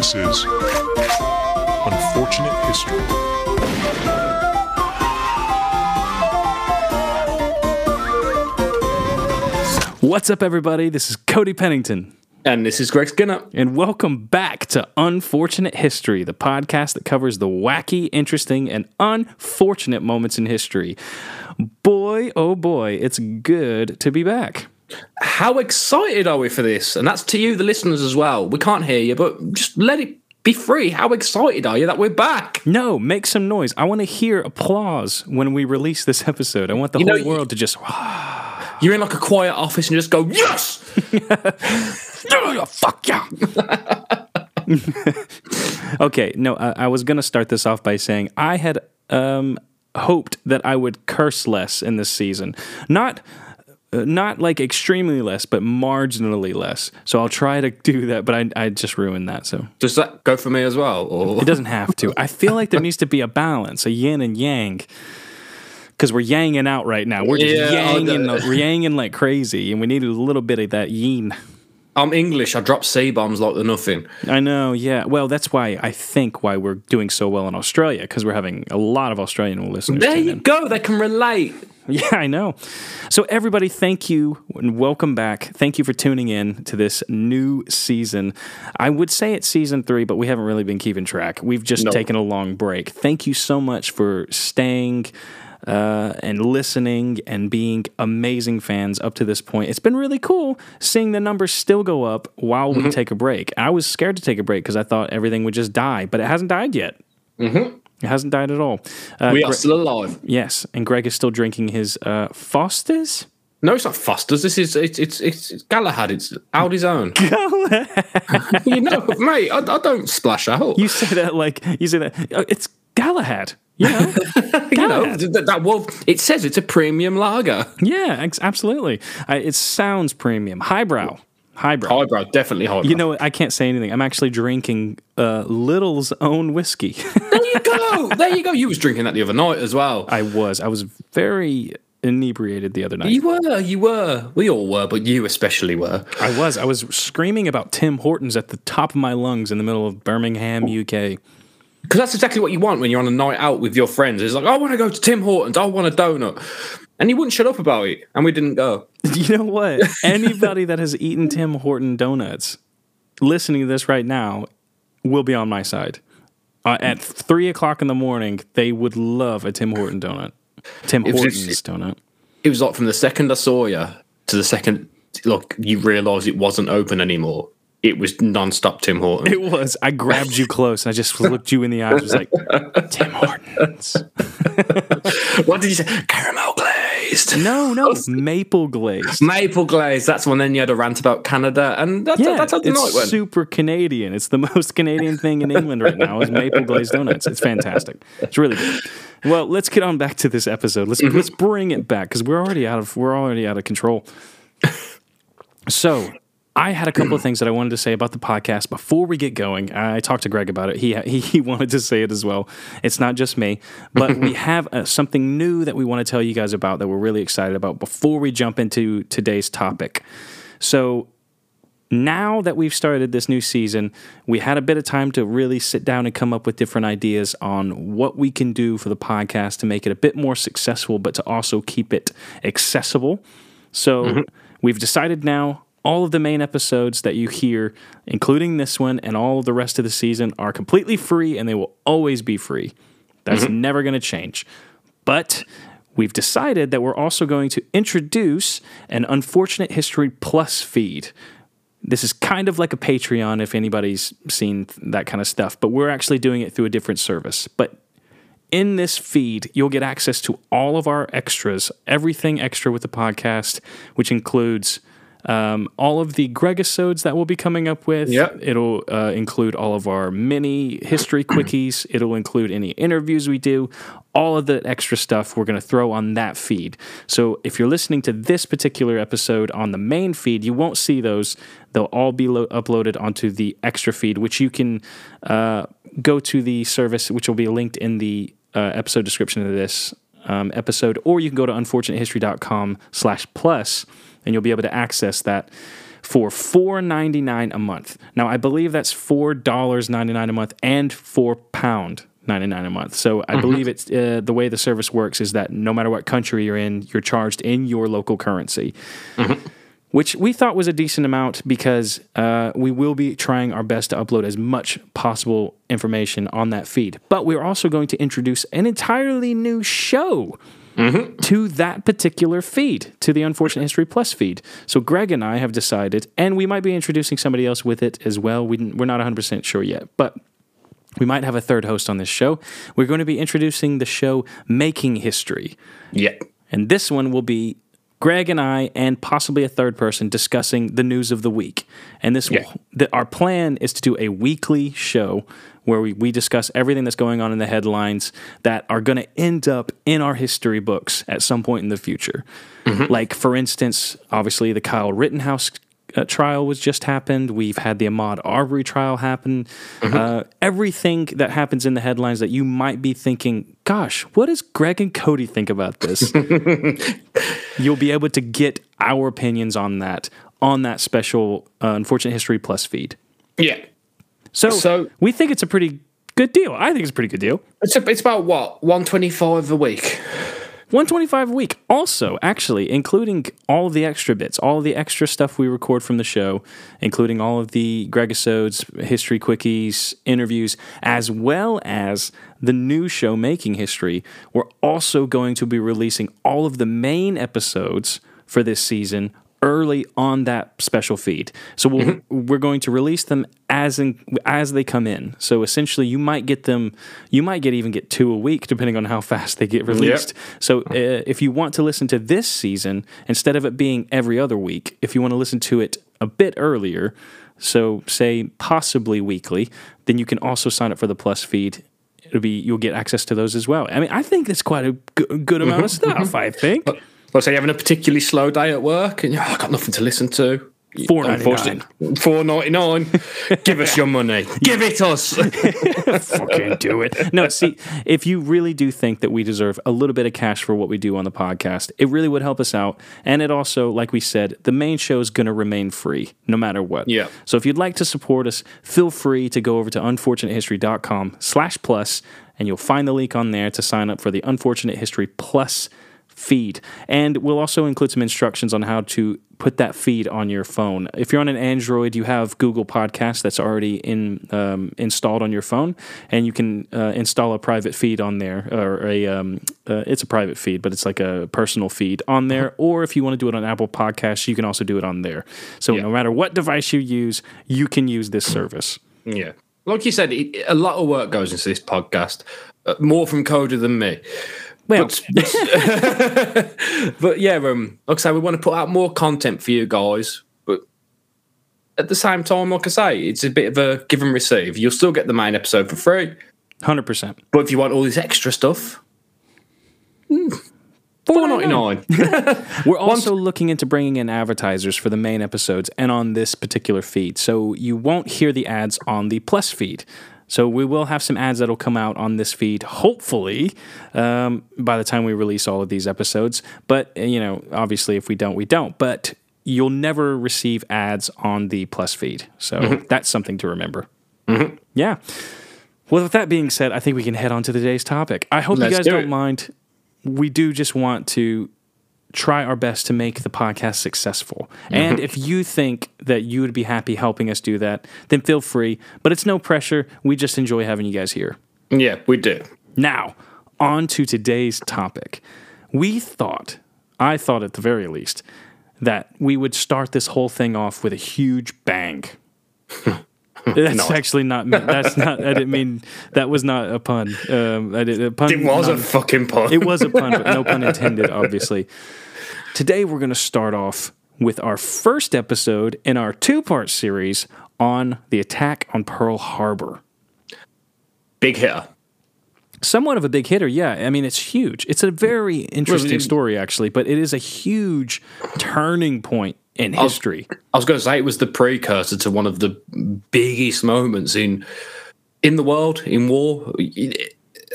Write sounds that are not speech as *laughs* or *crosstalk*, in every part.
This is Unfortunate History. What's up, everybody? This is Cody Pennington, And this is Greg Skinner. and welcome back to Unfortunate History, the podcast that covers the wacky, interesting, and unfortunate moments in history. Boy, oh boy, it's good to be back. How excited are we for this? And that's to you, the listeners, as well. We can't hear you, but just let it be free. How excited are you that we're back? No, make some noise. I want to hear applause when we release this episode. I want the You whole you- world to just. *sighs* You're in like a quiet office and you just go, yes! *laughs* Fuck yeah. *laughs* okay, no, I, I was going to start this off by saying I had um, hoped that I would curse less in this season. Not. Uh, not like extremely less, but marginally less. So I'll try to do that, but I, I just ruined that. So Does that go for me as well? Or it doesn't have to. I feel like there needs to be a balance, a yin and yang. Because we're yanging out right now. We're just Yeah, yanging, we're yanging like crazy, and we need a little bit of that yin. I'm English. I drop C bombs like they're nothing. I know, yeah. Well, that's why I think why we're doing so well in Australia because we're having a lot of Australian listeners. There you in. go. They can relate. *laughs* Yeah, I know. So, everybody, thank you and welcome back. Thank you for tuning in to this new season. I would say it's season three, but we haven't really been keeping track. We've just No. taken a long break. Thank you so much for staying. Uh, and listening and being amazing fans up to this point. It's been really cool seeing the numbers still go up while Mm-hmm. we take a break. I was scared to take a break because I thought everything would just die, but it hasn't died yet. Mm-hmm. It hasn't died at all. Uh, We are Gre- still alive. Yes, and Greg is still drinking his uh, Foster's. No, it's not Foster's. This is it's it's it's Galahad. It's Aldi's own. *laughs* Galahad. *laughs* you know, mate. I, I don't splash out. You say that like you say that uh, it's Galahad. You know? *laughs* You know that, that wolf. It says it's a premium lager. yeah, ex- absolutely. I, it sounds premium, highbrow, highbrow. Highbrow, definitely highbrow. You know, what? I can't say anything. I'm actually drinking uh, Lidl's own whiskey. *laughs* there you go. There you go. You was drinking that the other night as well. I was. I was very inebriated the other night. you were. You were. We all were, but you especially were. I was. I was screaming about Tim Hortons at the top of my lungs in the middle of Birmingham, UK. Because that's exactly what you want when you're on a night out with your friends. It's like, I want to go to Tim Hortons. I want a donut. And he wouldn't shut up about it. And we didn't go. *laughs* You know what? Anybody that has eaten Tim Horton donuts, listening to this right now, will be on my side. Uh, at three o'clock in the morning, they would love a Tim Horton donut. Tim was Hortons just- donut. It was like from the second I saw you to the second, look, you realised it wasn't open anymore. It was non-stop Tim Hortons. It was. I grabbed you close and I just looked you in the eyes. Was like *laughs* Tim Hortons. *laughs* what did you say? Caramel glazed. No, no, *laughs* maple glazed. Maple glaze. That's when Then you had a rant about Canada, and that's, Yeah, that's how the night it's went. super Canadian. It's the *laughs* most Canadian thing in England right now is maple glazed donuts. It's fantastic. It's really good. Well, let's get on back to this episode. Let's Mm-hmm. let's bring it back because we're already out of we're already out of control. So. I had a couple of things that I wanted to say about the podcast before we get going. I talked to Greg about it. He he, *laughs* he wanted to say it as well. It's not just me, but we *laughs* have uh, something new that we want to tell you guys about that we're really excited about before we jump into today's topic. So, now that we've started this new season, we had a bit of time to really sit down and come up with different ideas on what we can do for the podcast to make it a bit more successful, but to also keep it accessible. So we've decided now all of the main episodes that you hear, including this one and all of the rest of the season, are completely free and they will always be free. That's mm-hmm. never going to change. But we've decided that we're also going to introduce an Unfortunate History Plus feed. This is kind of like a Patreon if anybody's seen that kind of stuff, but we're actually doing it through a different service. But in this feed, you'll get access to all of our extras, everything extra with the podcast, which includes um, all of the Gregisodes that we'll be coming up with. Yep. It'll uh, include all of our mini history *clears throat* quickies. It'll include any interviews we do, all of the extra stuff we're going to throw on that feed. So if you're listening to this particular episode on the main feed, you won't see those. They'll all be lo- uploaded onto the extra feed, which you can uh, go to the service, which will be linked in the uh, episode description of this um, episode, or you can go to unfortunatehistory.com slash plus, and you'll be able to access that for four ninety nine a month. Now, I believe that's four dollars ninety nine a month and four pound ninety nine a month. So I believe it's uh, the way the service works is that no matter what country you're in, you're charged in your local currency. Which we thought was a decent amount because uh, we will be trying our best to upload as much possible information on that feed. But we're also going to introduce an entirely new show Mm-hmm. to that particular feed, to the Unfortunate History Plus feed. So Greg and I have decided, and we might be introducing somebody else with it as well. We we're not 100% sure yet, but we might have a third host on this show. We're going to be introducing the show Making History. Yeah. And this one will be Greg and I, and possibly a third person, discussing the news of the week. And this, Yeah. will, the, our plan is to do a weekly show where we, we discuss everything that's going on in the headlines that are going to end up in our history books at some point in the future. Like, for instance, obviously the Kyle Rittenhouse uh, trial was just happened. We've had the Ahmaud Arbery trial happen. Uh, everything that happens in the headlines that you might be thinking, gosh, what does Greg and Cody think about this? *laughs* You'll be able to get our opinions on that on that special uh, Unfortunate History Plus feed. Yeah. So, So- we think it's a pretty good deal. I think it's a pretty good deal. It's, a, it's about what? 125 a week. 125 a week. Also, actually, including all of the extra bits, all of the extra stuff we record from the show, including all of the Gregisodes, history quickies, interviews, as well as the new show Making History. We're also going to be releasing all of the main episodes for this season early on that special feed. So we'll, mm-hmm. we're going to release them as in, as they come in. So essentially, you might get them. You might get even get two a week, depending on how fast they get released. So uh, if you want to listen to this season instead of it being every other week, if you want to listen to it a bit earlier, so say possibly weekly, then you can also sign up for the plus feed. It'll be you'll get access to those as well. I mean, I think that's quite a good amount of mm-hmm. stuff. Mm-hmm. I think. Let's say you're having a particularly slow day at work and you're, oh, I've got nothing to listen to. $4.99. Unfortunately, Four ninety nine. *laughs* Give us your money. Give it us. *laughs* fucking do it. No, see, if you really do think that we deserve a little bit of cash for what we do on the podcast, it really would help us out. And it also, like we said, the main show is going to remain free no matter what. Yeah. So if you'd like to support us, feel free to go over to unfortunatehistory.com slash plus, and you'll find the link on there to sign up for the Unfortunate History Plus feed. And we'll also include some instructions on how to put that feed on your phone. If you're on an Android, you have Google Podcast that's already in um, installed on your phone, and you can uh, install a private feed on there, or a um, uh, it's a private feed, but it's like a personal feed on there. Or if you want to do it on Apple Podcasts, you can also do it on there. So Yeah. no matter what device you use, you can use this service. yeah. Like you said, a lot of work goes into this podcast. Uh, more from Cody than me. Well, But, *laughs* but yeah, um, like I say, we want to put out more content for you guys. But at the same time, like I say, it's a bit of a give and receive. You'll still get the main episode for free. hundred percent. But if you want all this extra stuff, four ninety nine. *laughs* We're also looking into bringing in advertisers for the main episodes and on this particular feed. So you won't hear the ads on the plus feed. So we will have some ads that'll come out on this feed, hopefully, um, by the time we release all of these episodes. But, uh, you know, obviously, if we don't, we don't. But you'll never receive ads on the plus feed. So that's something to remember. Yeah. Well, with that being said, I think we can head on to today's topic. I hope Let's you guys do don't mind. We do just want to try our best to make the podcast successful. And mm-hmm. if you think that you would be happy helping us do that, then feel free. But it's no pressure. We just enjoy having you guys here. yeah, we do. Now, on to today's topic. We thought, I thought at the very least, that we would start this whole thing off with a huge bang. *laughs* *laughs* That's actually not. That's not. I didn't mean. That was not a pun. Um, I did a pun. It was not- a fucking pun. it was a pun, but no pun *laughs* intended, obviously. Today, we're going to start off with our first episode in our two part series on the attack on Pearl Harbor. Big hitter. Somewhat of a big hitter, yeah. I mean, it's huge. It's a very interesting story, actually, but it is a huge turning point in history. I was going to say it was the precursor to one of the biggest moments in in the world in war,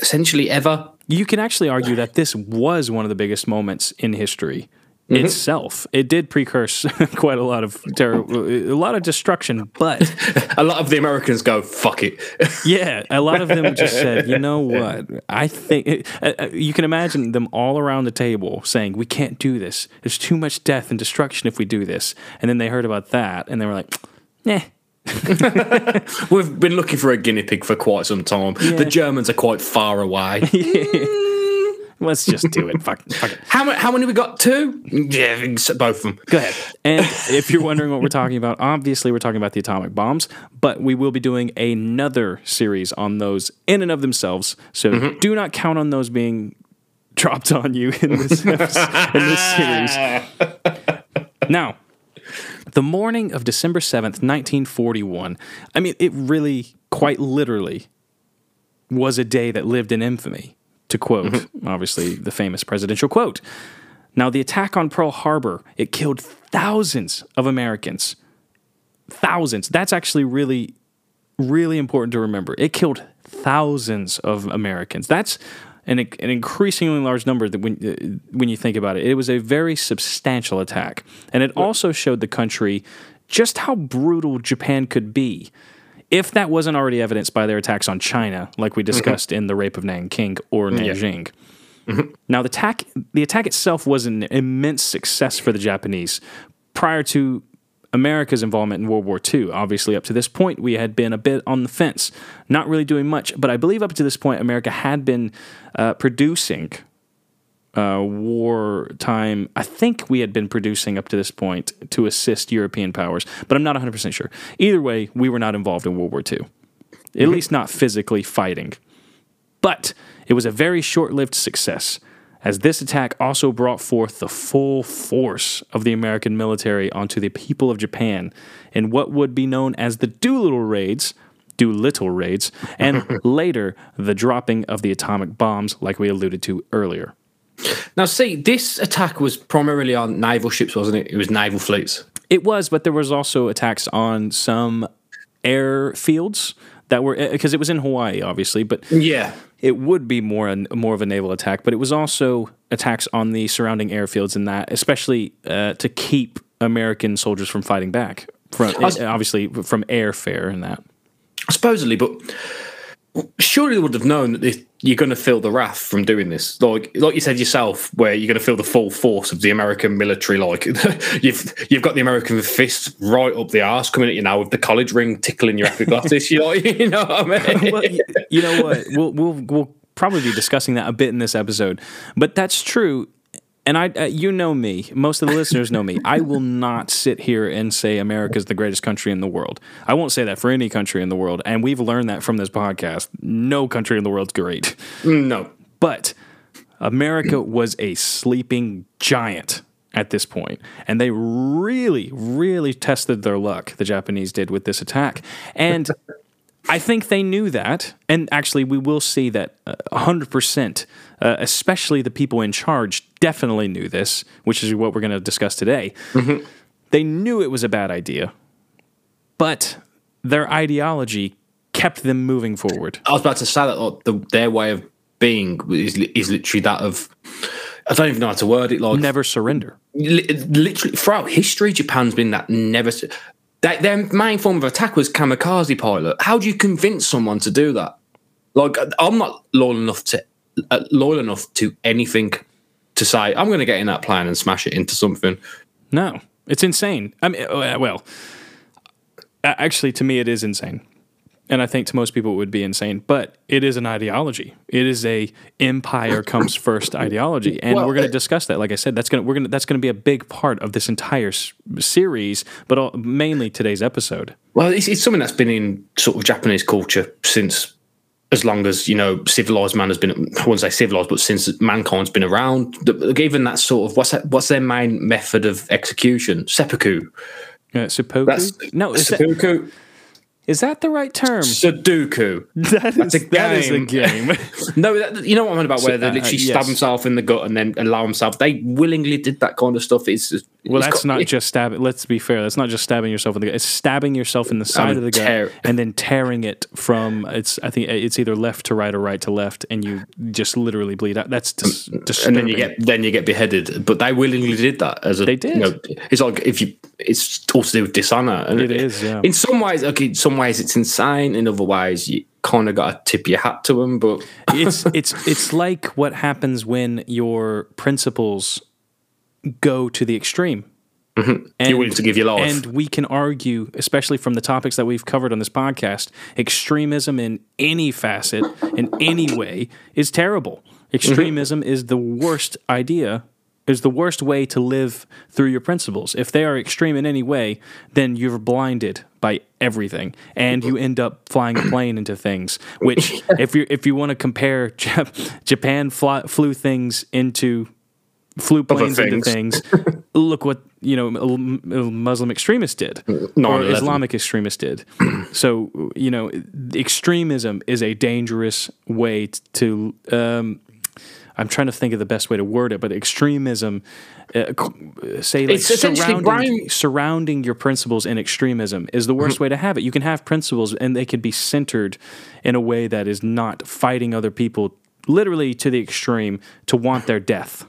essentially ever. you can actually argue that this was one of the biggest moments in history itself. It did precurse *laughs* quite a lot of terror, a lot of destruction, but *laughs* A lot of the Americans go, fuck it. *laughs* yeah, a lot of them just said, you know what? I think uh, uh, you can imagine them all around the table saying, we can't do this. There's too much death and destruction if we do this. And then they heard about that and they were like, eh. We've been looking for a guinea pig for quite some time. The Germans are quite far away. Let's just do it. fuck, fuck it. how, many, how many we got? Two? Yeah, both of them. Go ahead. And if you're wondering what we're talking about, obviously we're talking about the atomic bombs, but we will be doing another series on those in and of themselves. So mm-hmm. do not count on those being dropped on you in this *laughs* in this series. Now, the morning of December 7th, 1941, I mean, it really, quite literally, was a day that lived in infamy, to quote, obviously, the famous presidential quote. Now, the attack on Pearl Harbor, it killed thousands of Americans. Thousands. That's actually really, really important to remember. It killed thousands of Americans. That's an, an increasingly large number that when, uh, when you think about it. It was a very substantial attack. And it also showed the country just how brutal Japan could be. If that wasn't already evidenced by their attacks on China, like we discussed in the rape of Nanking or Nanjing. Now, the attack, the attack itself was an immense success for the Japanese. Prior to America's involvement in World War II, obviously, up to this point, we had been a bit on the fence, not really doing much. But I believe up to this point, America had been uh, producing uh, wartime. I think we had been producing up to this point to assist European powers, but I'm not 100% sure. Either way, we were not involved in World War II, at least not physically fighting. But it was a very short lived success, as this attack also brought forth the full force of the American military onto the people of Japan in what would be known as the Doolittle Raids. Doolittle raids, and *laughs* later the dropping of the atomic bombs, like we alluded to earlier. Now, see, this attack was primarily on naval ships, wasn't it? It was naval fleets. It was, but there was also attacks on some airfields that were because it was in Hawaii, obviously, but Yeah. it would be more an, more of a naval attack. But it was also attacks on the surrounding airfields and that, especially uh, to keep American soldiers from fighting back. From was- obviously from airfare and that. Supposedly, but surely would have known that this, you're going to feel the wrath from doing this. Like, like you said yourself, where you're going to feel the full force of the American military. Like, *laughs* you've you've got the American fist right up the arse coming at you now with the college ring tickling your epiglottis. *laughs* you know, *laughs* you know what I mean? well, y- you know what? We'll we'll we'll probably be discussing that a bit in this episode, but that's true. And I, uh, you know me. Most of the listeners know me. I will not sit here and say America is the greatest country in the world. I won't say that for any country in the world. And we've learned that from this podcast. No country in the world's great. no. But America was a sleeping giant at this point, and they really, really tested their luck. The Japanese did with this attack, and *laughs* I think they knew that. And actually, we will see that a hundred percent, uh, especially the people in charge, definitely knew this, which is what we're going to discuss today. They knew it was a bad idea, but their ideology kept them moving forward. I was about to say that like, the, their way of being is, is literally that of. I don't even know how to word it. Like Never surrender. literally throughout history, Japan's been that never. That their main form of attack was kamikaze pilot. How do you convince someone to do that? Like I'm not loyal enough to loyal enough to anything to say I'm going to get in that plan and smash it into something. No, it's insane. I mean, uh, well, actually, to me, it is insane, and I think to most people it would be insane. But it is an ideology. It is a empire comes *laughs* first ideology, and Well, we're going to discuss that. Like I said, that's going to we're going to that's going to be a big part of this entire s- series, but all, mainly today's episode. Well, it's, it's something that's been in sort of Japanese culture since as long as you know civilized man has been. I wouldn't say civilized, but since mankind's been around given that sort of what's that, what's their main method of execution? Seppuku. Uh, seppuku? That's no, that, seppuku. Is that the right term? Sudoku. *laughs* That is, a that is a game. game. *laughs* No, that, you know what I'm on about, where they uh, literally yes. stab himself in the gut and then allow himself. They willingly did that kind of stuff. It's just, Well, it's that's not just stabbing. Let's be fair. That's not just stabbing yourself in the gut. It's stabbing yourself in the side of the gut and then tearing it from. It's. I think it's either left to right or right to left, and you just literally bleed out. That's dis- and then you get then you get beheaded. But they willingly did that as a. They did. You know, it's like if you, it's all to do with dishonor. And It is, yeah. In some ways, okay, in some ways it's insane. In other ways, you kind of got to tip your hat to them. But *laughs* it's it's it's like what happens when your principles go to the extreme. Mm-hmm. And, You're willing to give your life. And we can argue, especially from the topics that we've covered on this podcast, extremism in any facet, in any way, is terrible. Mm-hmm. Extremism is the worst idea, is the worst way to live through your principles. If they are extreme in any way, then you're blinded by everything, and you end up flying a *clears throat* plane into things. Which, if you if you want to compare, Jap- Japan fly, flew things into flew planes into things. things. *laughs* Look what you know a Muslim extremists did, or Islamic extremists did. *clears throat* so you know, extremism is a dangerous way to. Um, I'm trying to think of the best way to word it, but extremism, uh, say like surrounding, Brian- surrounding your principles in extremism is the Mm-hmm. worst way to have it. You can have principles and they could be centered in a way that is not fighting other people literally to the extreme to want their death.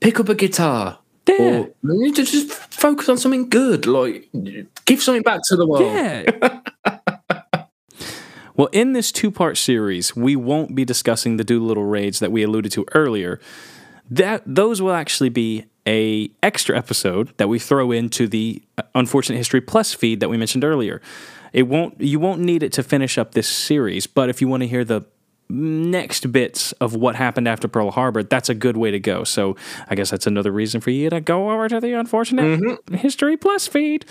pick up a guitar. Yeah. Or you need to just focus on something good. Like give something back to the world. Yeah. *laughs* well, in this two part series, we won't be discussing the Doolittle raids that we alluded to earlier. That those will actually be a extra episode that we throw into the uh, Unfortunate History Plus feed that we mentioned earlier. It won't you won't need it to finish up this series, but if you want to hear the next bits of what happened after Pearl Harbor, that's a good way to go. So I guess that's another reason for you to go over to the Unfortunate History Plus feed.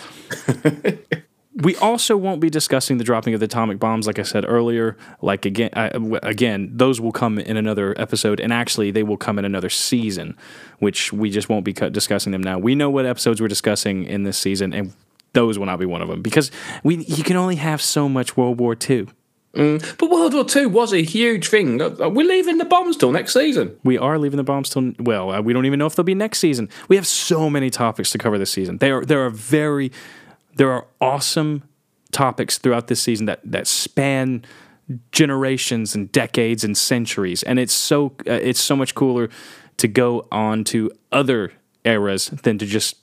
*laughs* We also won't be discussing the dropping of the atomic bombs, like I said earlier. Like again, I, again, those will come in another episode, and actually, they will come in another season, which we just won't be discussing them now. We know what episodes we're discussing in this season, and those will not be one of them because we you can only have so much World War II. But World War II was a huge thing. Uh, We're leaving the bombs till next season. We are leaving the bombs till well. Uh, we don't even know if they'll be next season. We have so many topics to cover this season. There are there are very there are awesome topics throughout this season that that span generations and decades and centuries, and it's so uh, it's so much cooler to go on to other eras than to just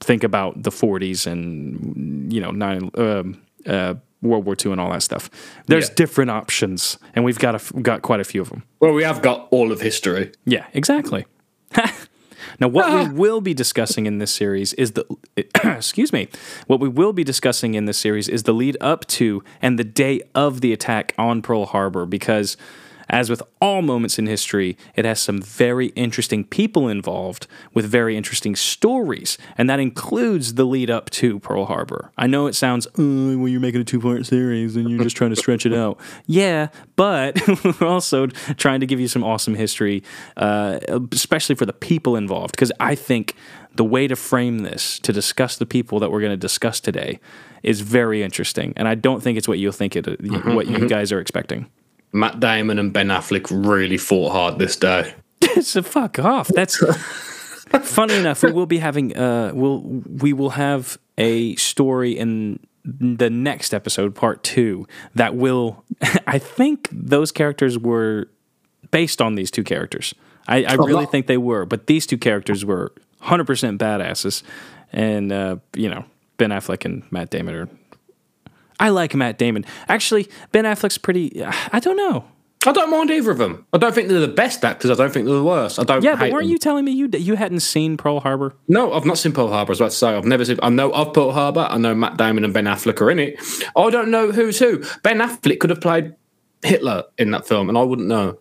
think about the 40s and you know nine um, uh, World War II and all that stuff. There's Yeah. different options, and we've got a f got quite a few of them. Well, we have got all of history. Yeah, exactly. *laughs* now, what we *laughs* will be discussing in this series is the *clears throat* excuse me. What we will be discussing in this series is the lead up to and the day of the attack on Pearl Harbor, because as with all moments in history, it has some very interesting people involved with very interesting stories, and that includes the lead up to Pearl Harbor. I know it sounds, oh, well, you're making a two part series and you're just trying to stretch it *laughs* out. Yeah, but *laughs* we're also trying to give you some awesome history, uh, especially for the people involved, because I think the way to frame this to discuss the people that we're going to discuss today is very interesting, and I don't think it's what you think it, mm-hmm, what you mm-hmm. guys are expecting. Matt Damon and Ben Affleck really fought hard this day. *laughs* so fuck off. That's *laughs* funny enough. We will be having uh, we'll we will have a story in the next episode, part two, that will. *laughs* I think those characters were based on these two characters. I, I really think they were, but these two characters were 100% badasses, and uh, you know Ben Affleck and Matt Damon are. I like Matt Damon. Actually, Ben Affleck's pretty. *sighs* I don't know. I don't mind either of them. I don't think they're the best actors. I don't think they're the worst. I don't. Yeah, but weren't them. you telling me you you hadn't seen Pearl Harbor? No, I've not seen Pearl Harbor. I was about to say I've never seen. I know of Pearl Harbor. I know Matt Damon and Ben Affleck are in it. I don't know who's who. Ben Affleck could have played Hitler in that film, and I wouldn't know.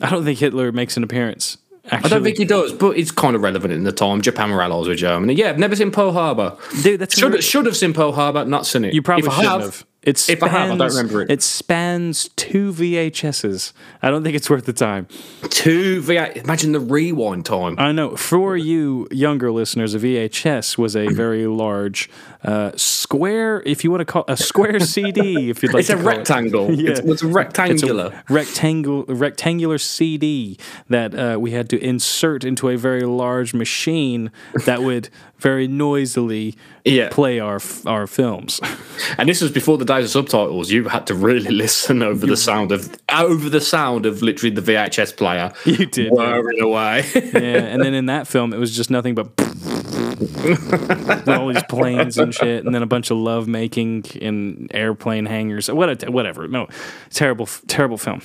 I don't think Hitler makes an appearance. Actually, I don't think he does, but it's kind of relevant in the time. Japan were allies with Germany. Yeah, I've never seen Pearl Harbor. dude, that's Should should have seen Pearl Harbor, not seen it. you probably If shouldn't have, have. It spans, If I have, I don't remember it. It spans two VHSs. I don't think it's worth the time. Two V8. Imagine the rewind time. I know. For you younger listeners, a VHS was a *clears throat* very large uh, square, if you want to call a square *laughs* CD, if you'd like it's to a call it. rectangle. *laughs* Yeah. It's, it's a rectangular. rectangle rectangular CD that uh, we had to insert into a very large machine that would very noisily *laughs* Yeah. play our our films. And this was before the days of subtitles. You had to really listen over the sound of over the sound of literally the VHS player. You did, whirring away. yeah, and then in that film, it was just nothing but all these planes and shit, and then a bunch of love making in airplane hangars. What a, whatever. No, terrible, terrible film.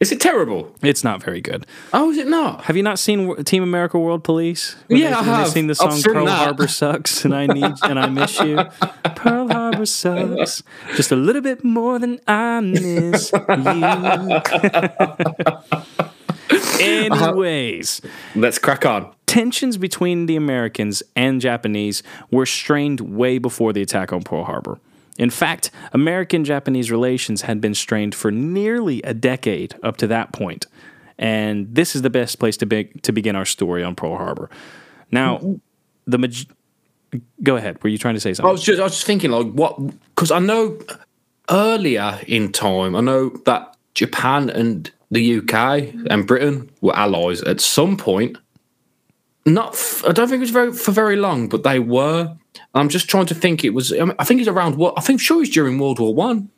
Is it terrible? It's not very good. Oh, is it not? Have you not seen Team America World Police? When Yeah, they, I have. Seen the song seen Pearl that. Harbor sucks and I need and I miss you. *laughs* Pearl Harbor sucks just a little bit more than I miss you. *laughs* *laughs* Anyways, uh-huh. Let's crack on. tensions between the Americans and Japanese were strained way before the attack on Pearl Harbor. In fact, American Japanese relations had been strained for nearly a decade up to that point. And this is the best place to, be- to begin our story on Pearl Harbor. Now, the maj- go ahead. Were you trying to say I something? was just, I was just thinking, like, what? Because I know earlier in time, I know that Japan and the UK and Britain were allies at some point. Not, f- I don't think it was very for very long, but they were. I'm just trying to think. It was. I, mean, I think it's around what? I think sure it's during World War One.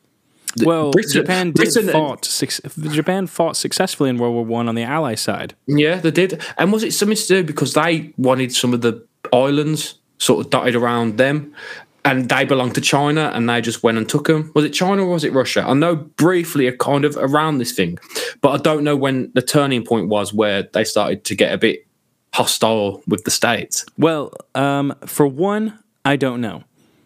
well, Britain- Japan did Britain- fought. Japan fought successfully in World War One on the Ally side. Yeah, they did. And was it something to do because they wanted some of the islands sort of dotted around them, and they belonged to China, and they just went and took them? Was it China or was it Russia? I know briefly a kind of around this thing, but I don't know when the turning point was where they started to get a bit hostile with the states. Well, um, for one, I don't know. *laughs* *laughs*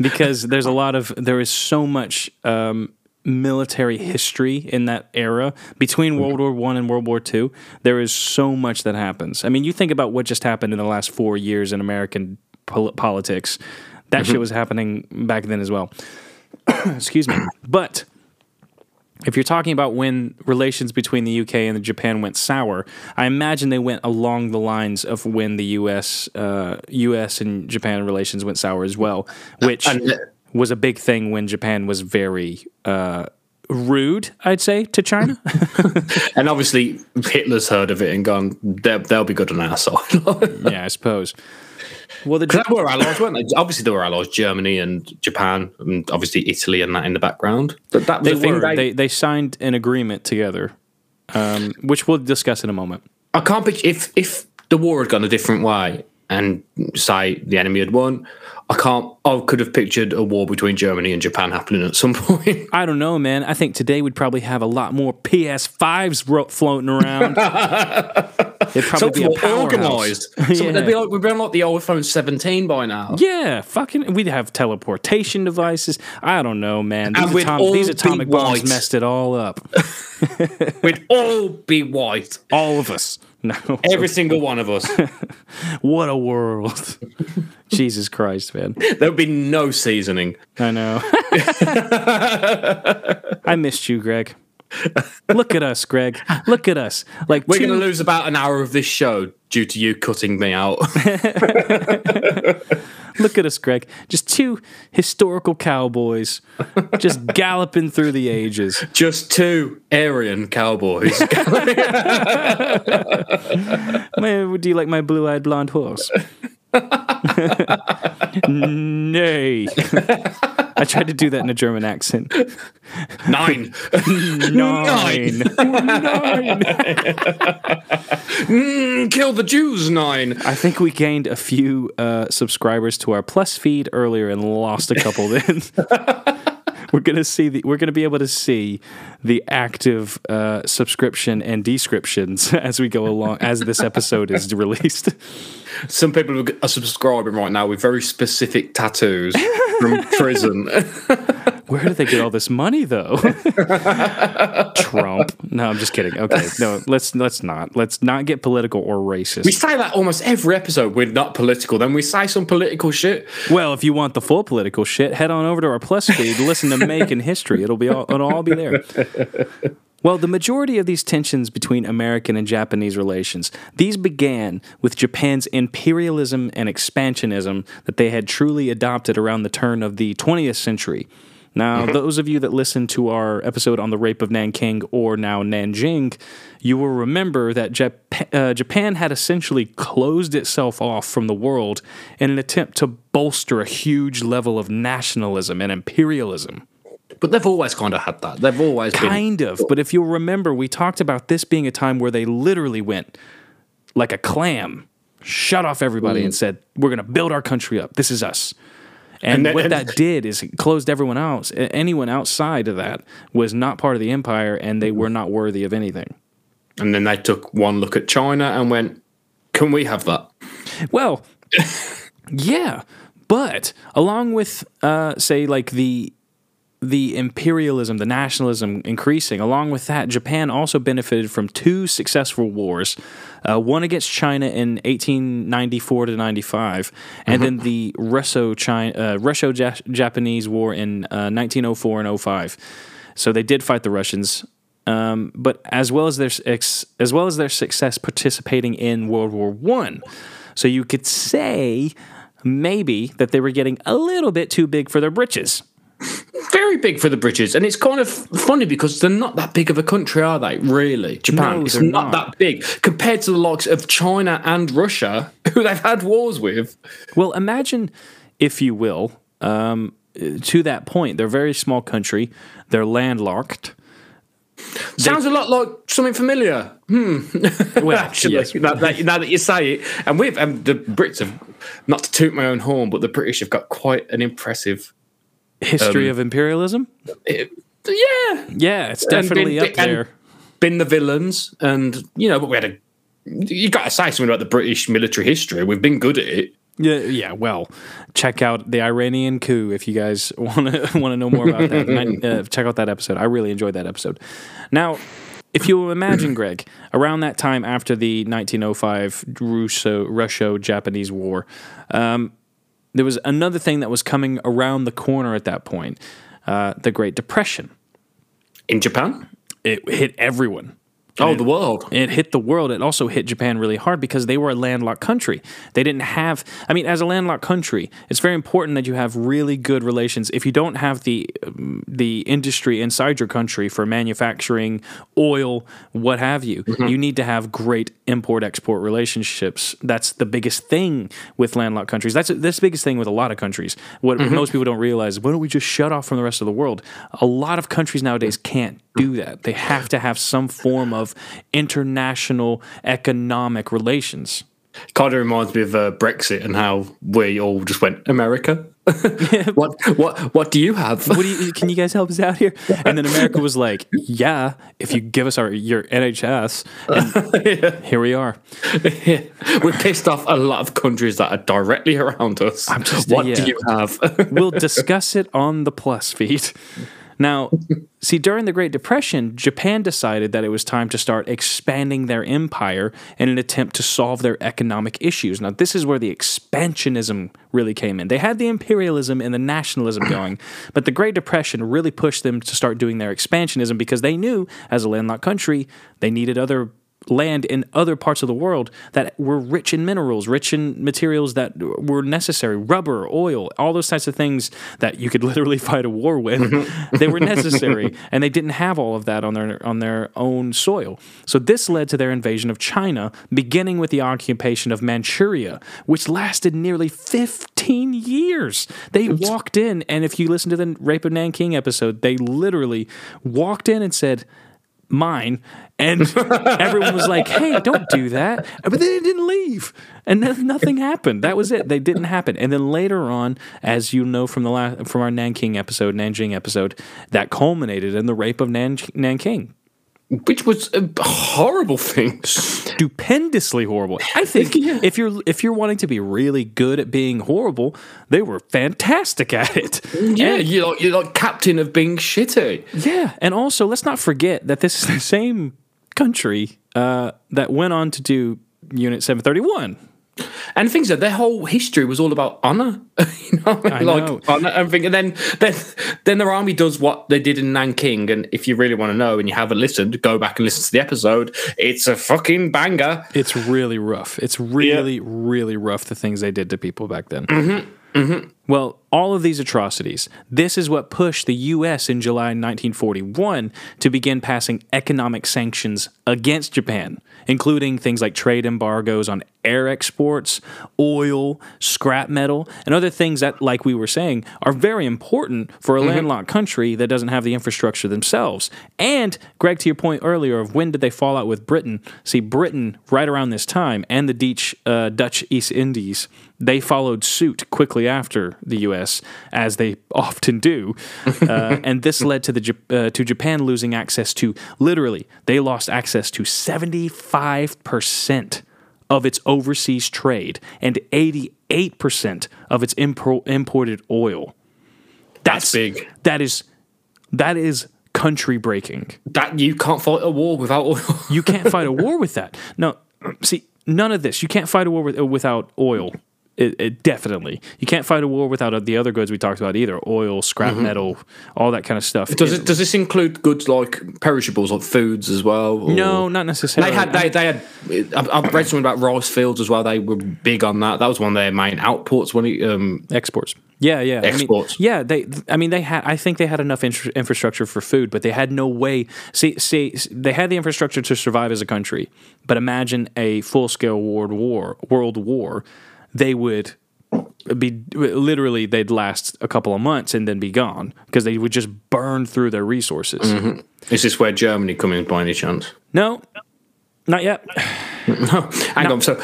because there's a lot of there is so much um, military history in that era between World War One and World War Two. There is so much that happens. I mean, you think about what just happened in the last four years in American pol- politics. That shit was happening back then as well. *coughs* Excuse me, but if you're talking about when relations between the UK and Japan went sour, I imagine they went along the lines of when the US, uh, US and Japan relations went sour as well, which was a big thing when Japan was very uh, rude, I'd say, to China. *laughs* And obviously, Hitler's heard of it and gone, they'll, they'll be good on our side. *laughs* yeah, I suppose. Well, the Because they were allies, weren't they? Obviously, they were allies, Germany and Japan, and obviously Italy and that in the background. But that was they the thing. They, they, they signed an agreement together, um, which we'll discuss in a moment. I can't picture if if the war had gone a different way and say the enemy had won. I can't. I could have pictured a war between Germany and Japan happening at some *laughs* point. I don't know, man. I think today we'd probably have a lot more PS5s ro- floating around. *laughs* It'd probably be a Something more powerhouse. organised. *laughs* Something Yeah. that'd be like, we'd be on like the old iPhone 17 by now. Yeah, fucking. We'd have teleportation devices. I don't know, man. These, And atom- these atomic bombs white. messed it all up. We'd all be white. All of us. No. Every single one of us. *laughs* What a world. *laughs* Jesus Christ, man. There'd be no seasoning. I know. *laughs* I missed you, Greg. Look at us, Greg. Look at us. Like We're two- going to lose about an hour of this show due to you cutting me out. Look at us, Greg. Just two historical cowboys just *laughs* galloping through the ages. Just two Aryan cowboys. *laughs* Man, do you like my blue eyed blonde horse? *laughs* Nay. I tried to do that in a German accent. Nine. Nine. Nine. Mm, kill the Jews, nine. I think we gained a few uh, subscribers to our plus feed earlier and lost a couple then. *laughs* we're gonna see the we're gonna be able to see the active uh, subscription and descriptions *laughs* as we go along as this episode is released. Some people are subscribing right now with very specific tattoos from *laughs* prison. Where did they get all this money, though? *laughs* Trump. No, I'm just kidding. Okay, no, let's let's not let's not get political or racist. We say that almost every episode. We're not political. Then we say some political shit. Well, if you want the full political shit, head on over to our Plus feed. Listen to Making History. It'll be all, it'll all be there. Well, the majority of these tensions between American and Japanese relations, these began with Japan's imperialism and expansionism that they had truly adopted around the turn of the 20th century. Now, those of you that listened to our episode on the rape of Nanking or now Nanjing, you will remember that Jap- uh, Japan had essentially closed itself off from the world in an attempt to bolster a huge level of nationalism and imperialism. But they've always kind of had that. They've always been. Kind of. But if you'll remember, we talked about this being a time where they literally went like a clam, shut off everybody, and said, We're going to build our country up. This is us. And, And what and- that did is it closed everyone else. Anyone outside of that was not part of the empire and they were not worthy of anything. And then they took one look at China and went, "Can we have that?" Well, *laughs* yeah, but along with uh, say like the the imperialism, the nationalism increasing, along with that, Japan also benefited from two successful wars. Uh, one against China in 1894 to 95, and then the Russo uh, Russo Japanese War in uh, 1904 and 05. So they did fight the Russians, um, but as well as their ex, as well as their success participating in World War One. So you could say maybe that they were getting a little bit too big for their britches. Very big for the British, and it's kind of funny because they're not that big of a country, are they? Really, Japan No, is not, not. that big compared to the likes of China and Russia, *laughs* who they've had wars with. Well, imagine, if you will, um, to that point, they're a very small country. They're landlocked. Sounds a lot like something familiar. Hmm. *laughs* Well, Actually, yes. now, that, now that you say it, and we've and the Brits have not to toot my own horn, but the British have got quite an impressive. History Um, of imperialism. It, yeah, Yeah, it's definitely been- up there. Been the villains, and you know, but we had a. You got to say something about the British military history. We've been good at it. Yeah, yeah. Well, check out the Iranian coup if you guys want to want to know more about that. I- *laughs* uh, check out that episode. I really enjoyed that episode. Now, if you imagine, Greg, around that time after the 1905 Russo Russo Japanese War, um, there was another thing that was coming around the corner at that point: uh, the Great Depression. In Japan? It hit everyone. Oh, the world. it hit the world. It also hit Japan really hard because they were a landlocked country. They didn't have, I mean, as a landlocked country, it's very important that you have really good relations. If you don't have the the industry inside your country for manufacturing, oil, what have you, mm-hmm. you need to have great import export relationships. That's the biggest thing with landlocked countries. That's that's the biggest thing with a lot of countries. What mm-hmm. most people don't realize is why don't we just shut off from the rest of the world? A lot of countries nowadays can't do that. They have to have some form of international economic relations. Kind of reminds me of uh, Brexit and how we all just went America. *laughs* what what what do you have? What do you, can you guys help us out here? And then America was like, "Yeah, if you give us our your NHS." And *laughs* here we are. *laughs* we pissed off a lot of countries that are directly around us. just- what yeah. do you have? We'll discuss it on the plus feed. Now, see, during the Great Depression, Japan decided that it was time to start expanding their empire in an attempt to solve their economic issues. Now, this is where the expansionism really came in. They had the imperialism and the nationalism *coughs* going, but the Great Depression really pushed them to start doing their expansionism because they knew, as a landlocked country, they needed other land in other parts of the world that were rich in minerals, rich in materials that were necessary, rubber, oil, all those types of things that you could *laughs* literally fight a war with. *laughs* they were necessary, and they didn't have all of that on their on their own soil. So this led to their invasion of China, beginning with the occupation of Manchuria, which lasted nearly 15 years. They walked in, and if you listen to the Rape of Nanking episode, they literally walked in and said, mine. And everyone was like, hey, don't do that. But they didn't leave. And then nothing happened. That was it. They didn't happen. And then later on, as you know from the last, from our Nanking episode, Nanjing episode, that culminated in the rape of Nan- Nanking. Which was a horrible thing. stupendously horrible. I think Yeah. if you're if you're wanting to be really good at being horrible, they were fantastic at it. Yeah, you're like you're like captain of being shitty. Yeah, and also let's not forget that this is the same country uh, that went on to do Unit 731. And things that their whole history was all about honor, *laughs* you know, like know. honor and everything. And then, then, then their army does what they did in Nanking. And if you really want to know, and you haven't listened, go back and listen to the episode. It's a fucking banger. It's really rough. It's really, really rough the things they did to people back then. Mm-hmm. Mm-hmm. Well, all of these atrocities, this is what pushed the U.S. in July 1941 to begin passing economic sanctions against Japan, including things like trade embargoes on air exports, oil, scrap metal, and other things that, like we were saying, are very important for a landlocked country that doesn't have the infrastructure themselves. And, Greg, to your point earlier of when did they fall out with Britain? See, Britain, right around this time, and the Dutch, uh, Dutch East Indies, they followed suit quickly after the U.S., as they *laughs* often do, uh, *laughs* and this led to the uh, to Japan losing access to literally they lost access to seventy five percent of its overseas trade and eighty eight percent of its impro- imported oil. That's big. That is that is country breaking. That you can't fight a war without oil. You can't fight a *laughs* war with that. No, see, none of this. You can't fight a war with, without oil. It, it definitely. You can't fight a war without the other goods we talked about either. Oil, scrap metal, all that kind of stuff. Does it? Does this include goods like perishables, like foods as well? or- No, not necessarily. They had they, they had. I've I've read something about rice fields as well. They were big on that. That was one of their main outputs when it. Um, exports. Yeah, yeah. Exports. I mean, yeah, they. I mean, they had. I think they had enough infra- infrastructure for food, but they had no way. See, see, they had the infrastructure to survive as a country, but imagine a full scale world war. World war, they would be literally they'd last a couple of months and then be gone because they would just burn through their resources. is this where Germany come in by any chance? No, not yet. *laughs* Hang on. So,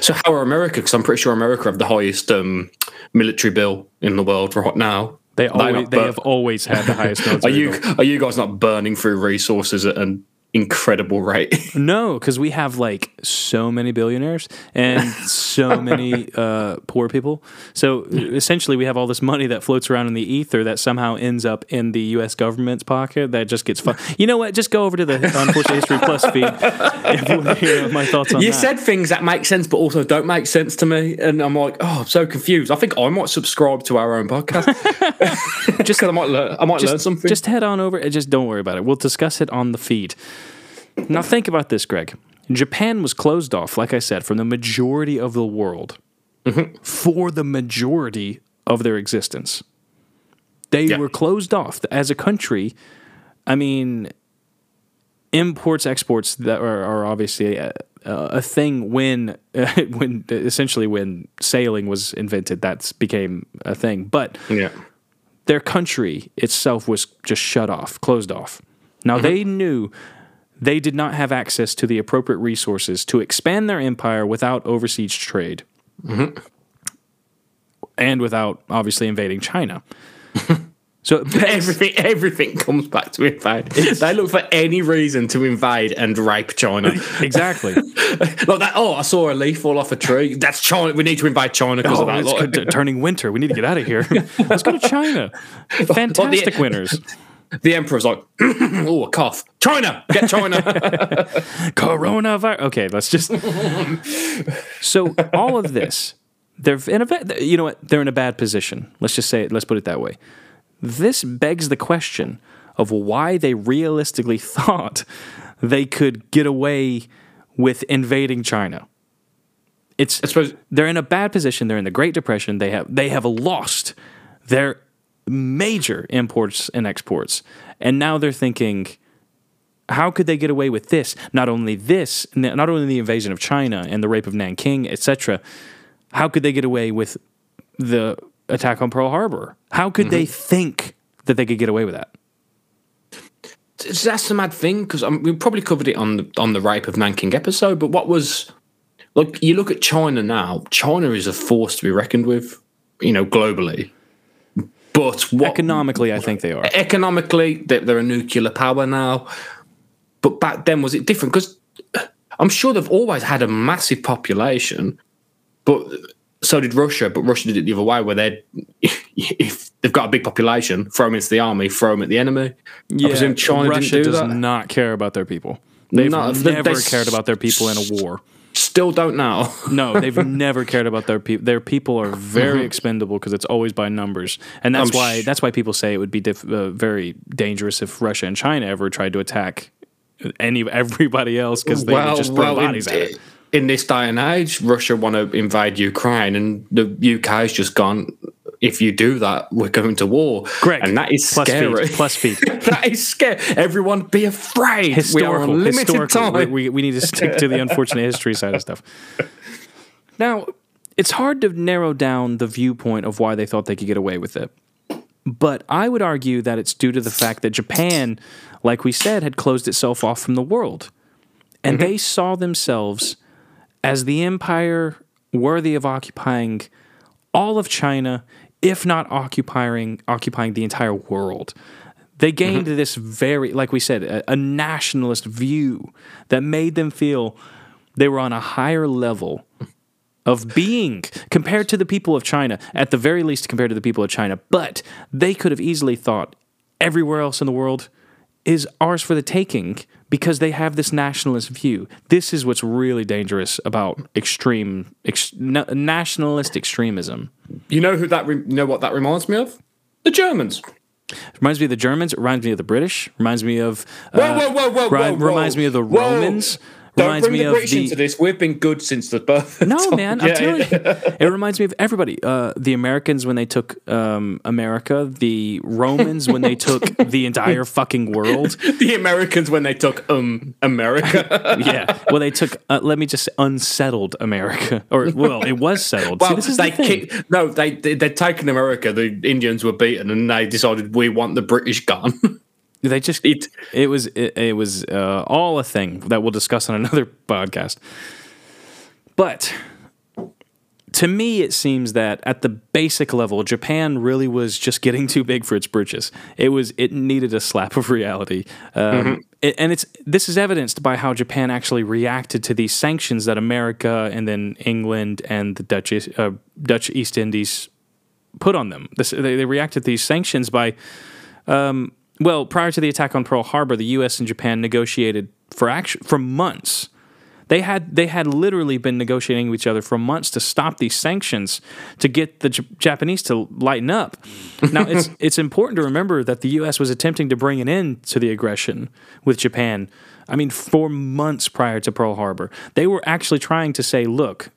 so how are America? Because I'm pretty sure America have the highest um, military bill in the world right now. They always not they have always had the highest *laughs* Are you bill. are you guys not burning through resources at an incredible rate? *laughs* No, because we have like so many billionaires and so *laughs* many uh, poor people. So essentially, we have all this money that floats around in the ether that somehow ends up in the U.S. government's pocket. That just gets fun. You know what? Just go over to the Unfortunate History Plus feed *laughs* if you want to hear my thoughts on that. you that. said things that make sense, but also don't make sense to me, and I'm like, oh, I'm so confused. I think I might subscribe to our own podcast just because I might learn. I might learn something. Just head on over and just don't worry about it. We'll discuss it on the feed. Now, think about this, Greg. Japan was closed off, like I said, from the majority of the world for the majority of their existence. They Yeah. were closed off as a country. I mean, imports, exports that are, are obviously a, a thing when, *laughs* when essentially when sailing was invented. That became a thing, but yeah. their country itself was just shut off, closed off. Now mm-hmm. they knew they did not have access to the appropriate resources to expand their empire without overseas trade mm-hmm. and without obviously invading China. *laughs* so *laughs* Everything, everything comes back to invade. they look for any reason to invade and rape China. *laughs* exactly. like that. Oh, I saw a leaf fall off a tree. That's China. We need to invade China because Oh, of that. it's Like, turning winter. We need to get out of here. Let's go to China. Fantastic winners. The emperor's like, *clears throat* oh, a cough. China, get China. *laughs* coronavirus. Okay, let's just. so all of this, they're in a bad, you know what? They're in a bad position. Let's just say it. Let's put it that way. This begs the question of why they realistically *laughs* thought they could get away with invading China. It's I suppose they're in a bad position. They're in the Great Depression. They have they have lost their major imports and exports, and now they're thinking, how could they get away with this? Not only this, not only the invasion of China and the rape of Nanking, etc. How could they get away with the attack on Pearl Harbor? How could they think that they could get away with that? that's the mad thing because um, we probably covered it on the on the rape of Nanking episode. But what was like? You look at China now. China is a force to be reckoned with. You know, globally. But what Economically, I think they are. economically, they're, a nuclear power now. but back then was it different? Because uh, I'm sure they've always had a massive population, but uh, so did Russia. But Russia did it the other way, where they *laughs* if they've got a big population, throw them into the army, throw them at the enemy. I presume China Russia do does that. not care about their people. They've No, they- never they cared about their people in a war. Still don't know. *laughs* No, they've never cared about their people. Their people are very expendable because it's always by numbers, and that's Mm-hmm. I'm why sh- that's why people say it would be diff, uh, very dangerous if Russia and China ever tried to attack any everybody else because they would just throw bodies in, at it. in this day and age, Russia want to invade Ukraine, and the UK's just gone. If you do that, we're going to war. Greg, and that is plus scary. feet, plus feet. *laughs* that is scary. Everyone, be afraid. we are historical. limited historical. time. We, we need to stick to the *laughs* unfortunate history side of stuff. Now, it's hard to narrow down the viewpoint of why they thought they could get away with it. But I would argue that it's due to the fact that Japan, like we said, had closed itself off from the world. And mm-hmm. they saw themselves as the empire worthy of occupying all of China, if not occupying occupying the entire world. They mm-hmm. gained this very, like we said, a, a nationalist view that made them feel they were on a higher level of being compared to the people of China, at the very least compared to the people of China. But they could have easily thought everywhere else in the world is ours for the taking because they have this nationalist view. This is what's really dangerous about extreme ex, na- nationalist extremism. You know who that? Re- you know what that reminds me of? The Germans. Reminds me of the Germans. Reminds me of the British. Reminds me of. Whoa, uh, whoa, whoa, whoa, ri- whoa, Reminds me of the whoa. Romans. Don't reminds bring me the of British the. into this. We've been good since the birth. No, time. man, I'm telling yeah. you, it reminds me of everybody. Uh, the Americans when they took um, America, the Romans when they took the entire *laughs* fucking world. the Americans when they took um America. *laughs* Yeah, well, they took. Uh, let me just say, unsettled America, or well, it was settled. See, well, this is they the thing. kicked, no, they they- they'd taken America. The Indians were beaten, and they decided we want the British gone. *laughs* They just It- it, was it, it was uh, all a thing that we'll discuss on *laughs* another podcast. But to me, it seems that at the basic level, Japan really was just getting too big for its britches. It was it needed a slap of reality, um, it- and it's this is evidenced by how Japan actually reacted to these sanctions that America and then England and the Dutch uh, Dutch East Indies put on them. This, they, they reacted to these sanctions by um, well, prior to the attack on Pearl Harbor, the U.S. and Japan negotiated for action for months. They had they had literally been negotiating with each other for months to stop these sanctions to get the J- Japanese to lighten up. *laughs* Now it's it's important to remember that the U.S. was attempting to bring an end to the aggression with Japan. I mean, for months prior to Pearl Harbor, they were actually trying to say, "Look,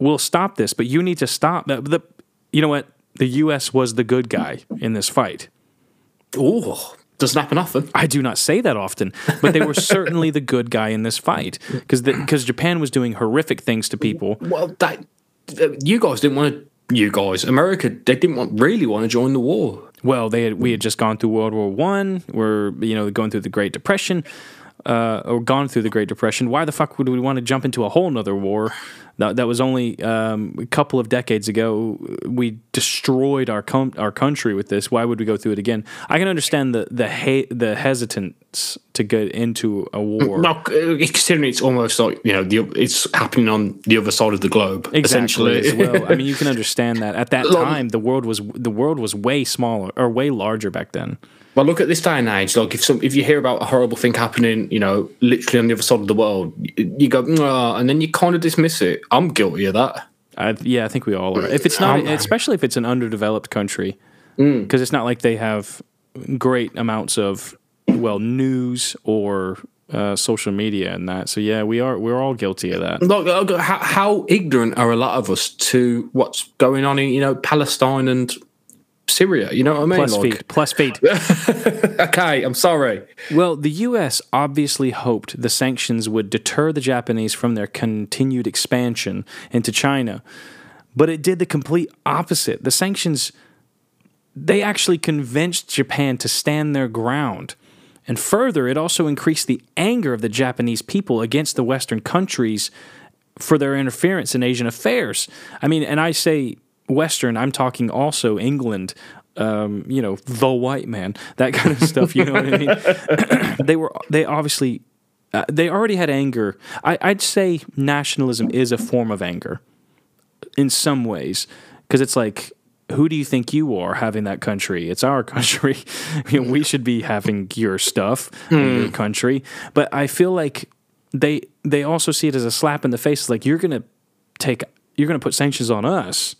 we'll stop this, but you need to stop." The, the you know what? The U.S. was the good guy in this fight. Oh, doesn't happen often. I do not say that often, but they were *laughs* certainly the good guy in this fight because because Japan was doing horrific things to people. Well, that uh, you guys didn't want to. You guys, America, they didn't want really want to join the war. Well, they had we had just gone through World War One. We're you know going through the Great Depression, uh, or gone through the Great Depression. Why the fuck would we want to jump into a whole nother war? That, that was only um, a couple of decades ago. We destroyed our com- our country with this. Why would we go through it again? I can understand the the he- the hesitance to get into a war. No, uh, considering it's almost like you know, the, it's happening on the other side of the globe. Exactly. essentially. as well, I mean, *laughs* you can understand that at that time the world was the world was way smaller or way larger back then. Well, look at this day and age. Like, if some, if you hear about a horrible thing happening, you know, literally on the other side of the world, you, go, "Nah," and then you kind of dismiss it. I'm guilty of that. I, yeah, I think we all are. If it's not, especially if it's an underdeveloped country, Mm. because it's not like they have great amounts of well news or uh, social media and that. So yeah, we are we're all guilty of that. Look, look, how, how ignorant are a lot of us to what's going on in, you know, Palestine and Syria? You know what I mean? Plus Like, feet, plus feet. *laughs* okay, I'm sorry. Well, the U.S. obviously hoped the sanctions would deter the Japanese from their continued expansion into China, but it did the complete opposite. The sanctions, they actually convinced Japan to stand their ground. And further, it also increased the anger of the Japanese people against the Western countries for their interference in Asian affairs. I mean, and I say Western, I'm talking also England, um, you know, the white man, that kind of stuff. You know what I mean? *laughs* they were they obviously uh, they already had anger. I, I'd say nationalism is a form of anger in some ways because it's like who do you think you are having that country it's our country *laughs* you know, we should be having your stuff in your country but i feel like they they also see it as a slap in the face like you're gonna take you're gonna put sanctions on us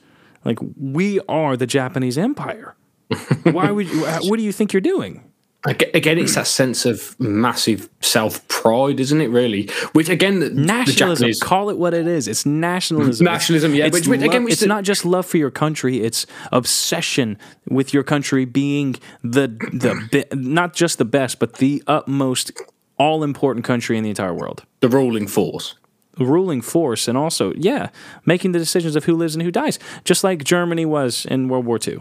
like we are the japanese empire. Why would you *laughs* what do you think you're doing? Again, it's that sense of massive self pride, isn't it? Really, which again, the, the nationalism Japanese call it what it is. It's nationalism. *laughs* Nationalism, yeah, it's, which- which again, it's should- not just love for your country it's obsession with your country being the the *clears throat* not just the best but the utmost all important country in the entire world. The ruling force. Ruling force and also yeah making the decisions of who lives and who dies just like germany was in world war ii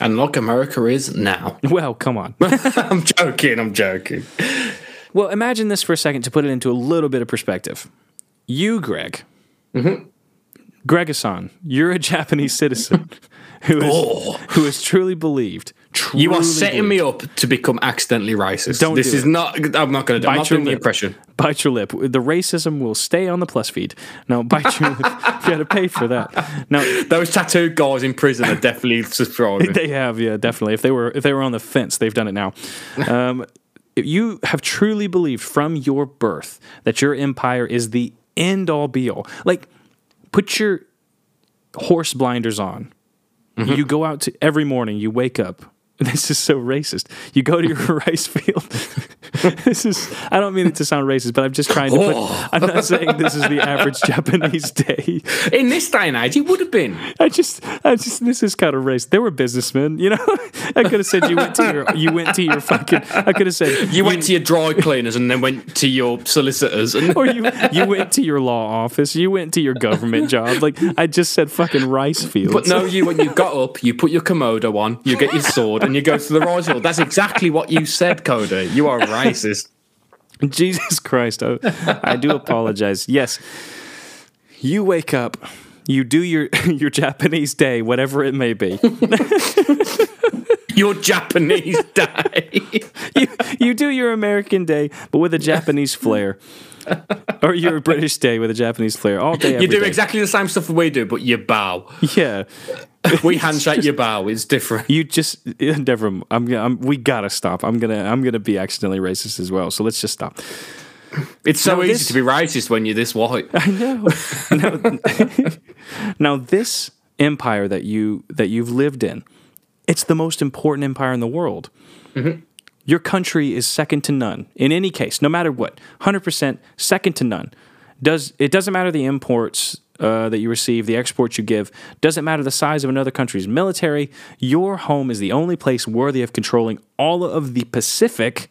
And like America is now. *laughs* well come on *laughs* I'm joking. I'm joking. Well, imagine this for a second to put it into a little bit of perspective. You, Greg, Mm-hmm. Gregason, you're a Japanese citizen *laughs* who is, Oh. who is truly believed. You are truly setting me up to become accidentally racist. Don't this do is it. not. I'm not going to. I'm Bite not doing the lip. impression. Bite your lip. The racism will stay on the plus feed. No, bite your lip. You got to pay for that. Now, *laughs* Those tattooed guys in prison are definitely *laughs* subscribing. They have, yeah, definitely. If they were if they were on the fence, they've done it now. Um, *laughs* if you have truly believed from your birth that your empire is the end all be all. Like, put your horse blinders on. You go out to every morning. You wake up. *laughs* This is so racist. You go to your *laughs* rice field. *laughs* this is. I don't mean it to sound racist, but I'm just trying to. Put, Oh. I'm not saying this is the average Japanese day. in this day and age, it would have been. I just, I just, this is kind of racist. They were businessmen, you know. I could have said you went to your, you went to your fucking. I could have said You went to your dry cleaners and then went to your solicitors. And or you, you went to your law office. You went to your government job. Like I just said, fucking rice fields. but no, you when you got up, you put your kimono on, you get your sword, and you go to the rice field. That's exactly what you said, Cody. You are racist. *laughs* Jesus Christ, I, I do apologize. Yes, you wake up. You do your *laughs* your Japanese day, whatever it may be. *laughs* Your Japanese day. you, you do your American day, but with a Japanese flair. or your British day with a Japanese flair. All day, You do day. exactly the same stuff we do, but you bow. Yeah. We *laughs* handshake, your bow. It's different. You just *laughs* never. I'm, gonna- I'm. We gotta stop. I'm gonna. I'm gonna be accidentally racist as well. So let's just stop. It's so Now easy this- to be racist when you're this white. *laughs* I know. now, now this empire that you that you've lived in, it's the most important empire in the world. Mm-hmm. Your country is second to none in any case, no matter what. Hundred percent second to none. Does it doesn't matter the imports uh, that you receive, the exports you give. Doesn't matter the size of another country's military. Your home is the only place worthy of controlling all of the Pacific,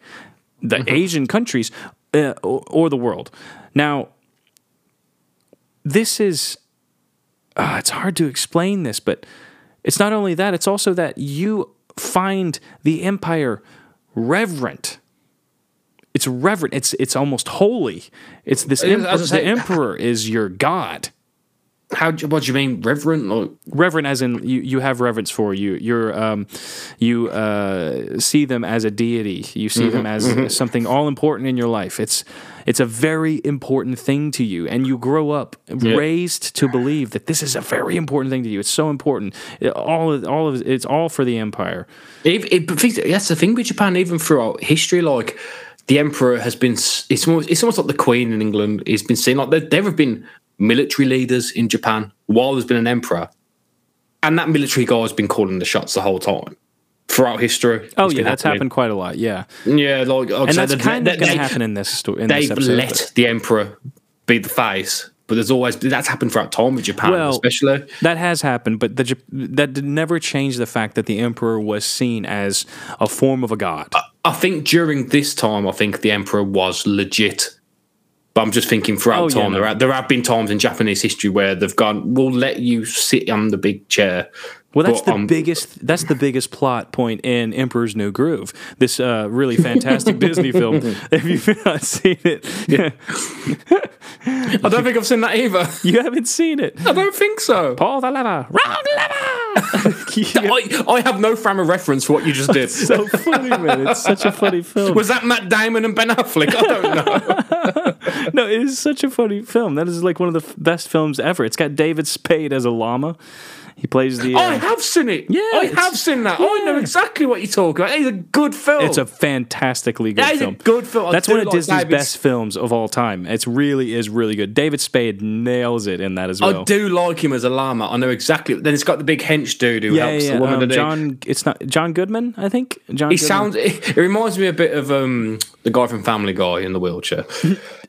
the Asian countries, uh, or, or the world. Now, this is uh, it's hard to explain this, but it's not only that, it's also that you find the empire reverent. It's reverent. It's it's almost holy. It's this As I emperor, say- the *laughs* emperor is your god. How? do- What do you mean, reverent? Or Reverent, as in you, you have reverence for you. You're um, you uh, see them as a deity. You see them as something all important in your life. It's it's a very important thing to you, and you grow up raised to believe that this is a very important thing to you. It's so important. It- all of, all of it's all for the empire. If, it, that's the thing with Japan. Even throughout history, like the emperor has been, it's almost, it's almost like the queen in England. It's been seen like there, there have been military leaders in Japan while there's been an emperor, and that military guy has been calling the shots the whole time throughout history. Oh yeah, that's happening. happened quite a lot. Yeah, Yeah, like, I and that's kind of going to happen in this story. They've episode, let but- the emperor be the face, but there's always that's happened throughout time with Japan, Well, especially. That has happened, but the, that did never change the fact that the emperor was seen as a form of a god. I think during this time, I think the emperor was legit. But I'm just thinking throughout Oh, yeah, time, no. there, are, there have been times in Japanese history where they've gone, "We'll let you sit on the big chair." Well, that's But, the um, biggest. That's the biggest plot point in Emperor's New Groove. This uh, really fantastic *laughs* Disney film. *laughs* If you've not seen it, *laughs* I don't think I've seen that either. you haven't seen it. I don't think so. Paul the lever, round lever. *laughs* I, I have no frame of reference for what you just did. so funny, man. It's such a funny film. Was that Matt Damon and Ben Affleck? I don't know. *laughs* no, it is such a funny film. That is like one of the f- best films ever. It's got David Spade as a llama. He plays the. I Uh, have seen it. Yeah, I have seen that. I know exactly what you're talking about. It's a good film. it's a fantastically good That is a film. good film. I That's one of like Disney's best films of all time. It really is really good. David Spade nails it in that as well. I do like him as a llama. I know exactly. Then it's got the big hench dude who yeah, helps yeah. the woman um. John, it's not John Goodman. I think John. He Goodman. sounds. It, it reminds me a bit of um, the guy from Family Guy in the wheelchair.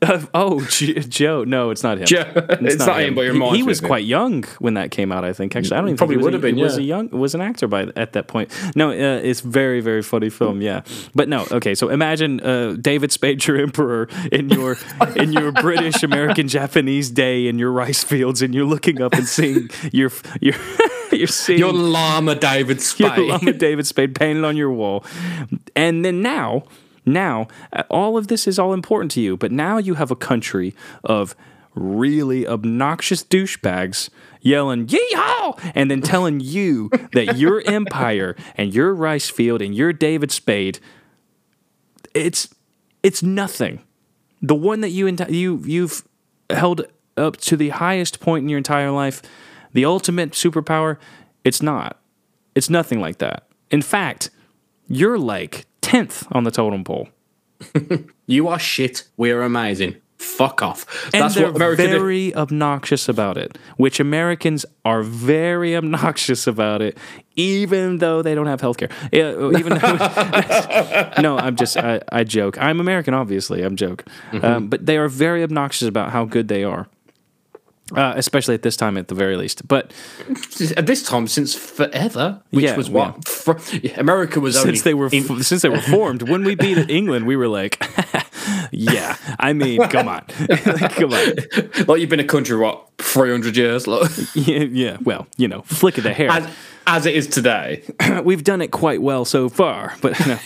*laughs* oh, Joe. No, it's not him. Joe. It's not him, but He- reminds he, me was quite young when that came out. I think. Actually, I don't even Probably would was have been, Was a yeah. young was an actor by at that point. No, uh, it's very very funny film. Yeah, but no. Okay, so imagine uh, David Spade, your emperor, in your in your British American Japanese day in your rice fields, and you're looking up and seeing your your. *laughs* You're seeing Your llama David *laughs* your Spade. llama David Spade painted on your wall. And then now, now, uh, all of this is all important to you, but now you have a country of really obnoxious douchebags yelling yeehaw and then telling you that your *laughs* empire and your rice field and your David Spade it's it's nothing. The one that you enti- you you've held up to the highest point in your entire life, the ultimate superpower, it's not. It's nothing like that. In fact, you're like 10th on the totem pole. *laughs* You are shit. We're amazing. Fuck off. And That's they're what America very obnoxious about it, which Americans are very *laughs* obnoxious about it, even though they don't have health care. even though, *laughs* no, I'm just I, I joke. I'm American, obviously. I'm joke, Mm-hmm. um, but they are very obnoxious about how good they are. Uh, especially at this time, at the very least. But At this time, since forever, which Yeah, was what fr- America was only since they were in- f- since they were formed, when we beat England, we were like, *laughs* "Yeah, I mean, come on, *laughs* come on, like you've been a country what three hundred years, like, *laughs* yeah, yeah." Well, you know, flick of the hair. as, as it is today. *clears throat* We've done it quite well so far, but no. *laughs*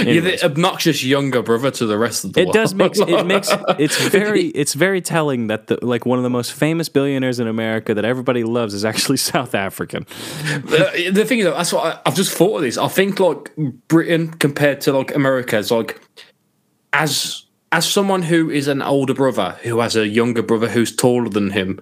You're the obnoxious younger brother to the rest of the it world. does make it makes *laughs* it's very it's very telling that the like one of the most famous billionaires in America that everybody loves is actually *laughs* South African. the, the thing is, that's what I, I've just thought of this. I think like Britain compared to like America is like as as someone who is an older brother who has a younger brother who's taller than him.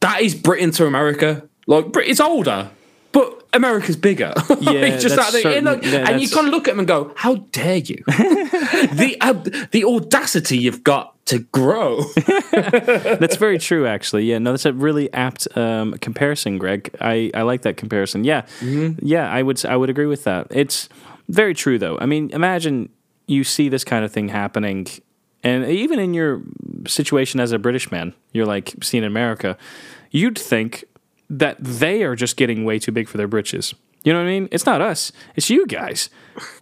That is Britain to America. Like it's older, but America's bigger. *laughs* Yeah, just that's that certain- yeah, and you kind of look at them and go, "How dare you?" *laughs* the uh, the audacity you've got to grow. *laughs* That's very true, actually. Yeah, no, that's a really apt um, comparison, Greg. I, I like that comparison. Yeah, yeah, I would I would agree with that. It's very true, though. I mean, imagine you see this kind of thing happening, and even in your situation as a British man, you're like seeing in America, you'd think that they are just getting way too big for their britches. You know what I mean? It's not us. It's you guys.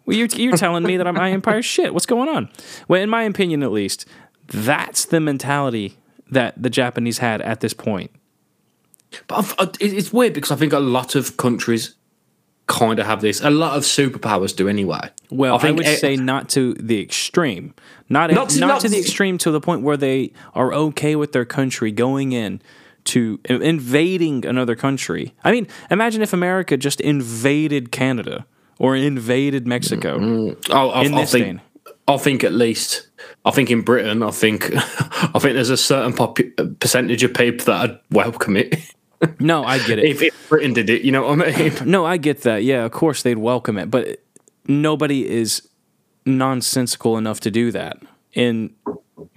Well, you're, you're telling me that I'm, my Empire shit. What's going on? Well, in my opinion, at least, that's the mentality that the Japanese had at this point. But I've, uh, it's weird because I think a lot of countries kind of have this. A lot of superpowers do anyway. Well, I, think would e- say not to the extreme, not not to, to- not not to the extreme to the point where they are okay with their country going in to invading another country. I mean, imagine if America just invaded Canada or invaded Mexico. Mm, mm. Oh, I, in I this think. vein. I think at least. I think in Britain, I think. *laughs* I think there's a certain popu- uh, percentage of people that would welcome it *laughs* No, I get it. if, if Britain did it. You know what I mean? No, I get that. Yeah, of course they'd welcome it, but nobody is nonsensical enough to do that in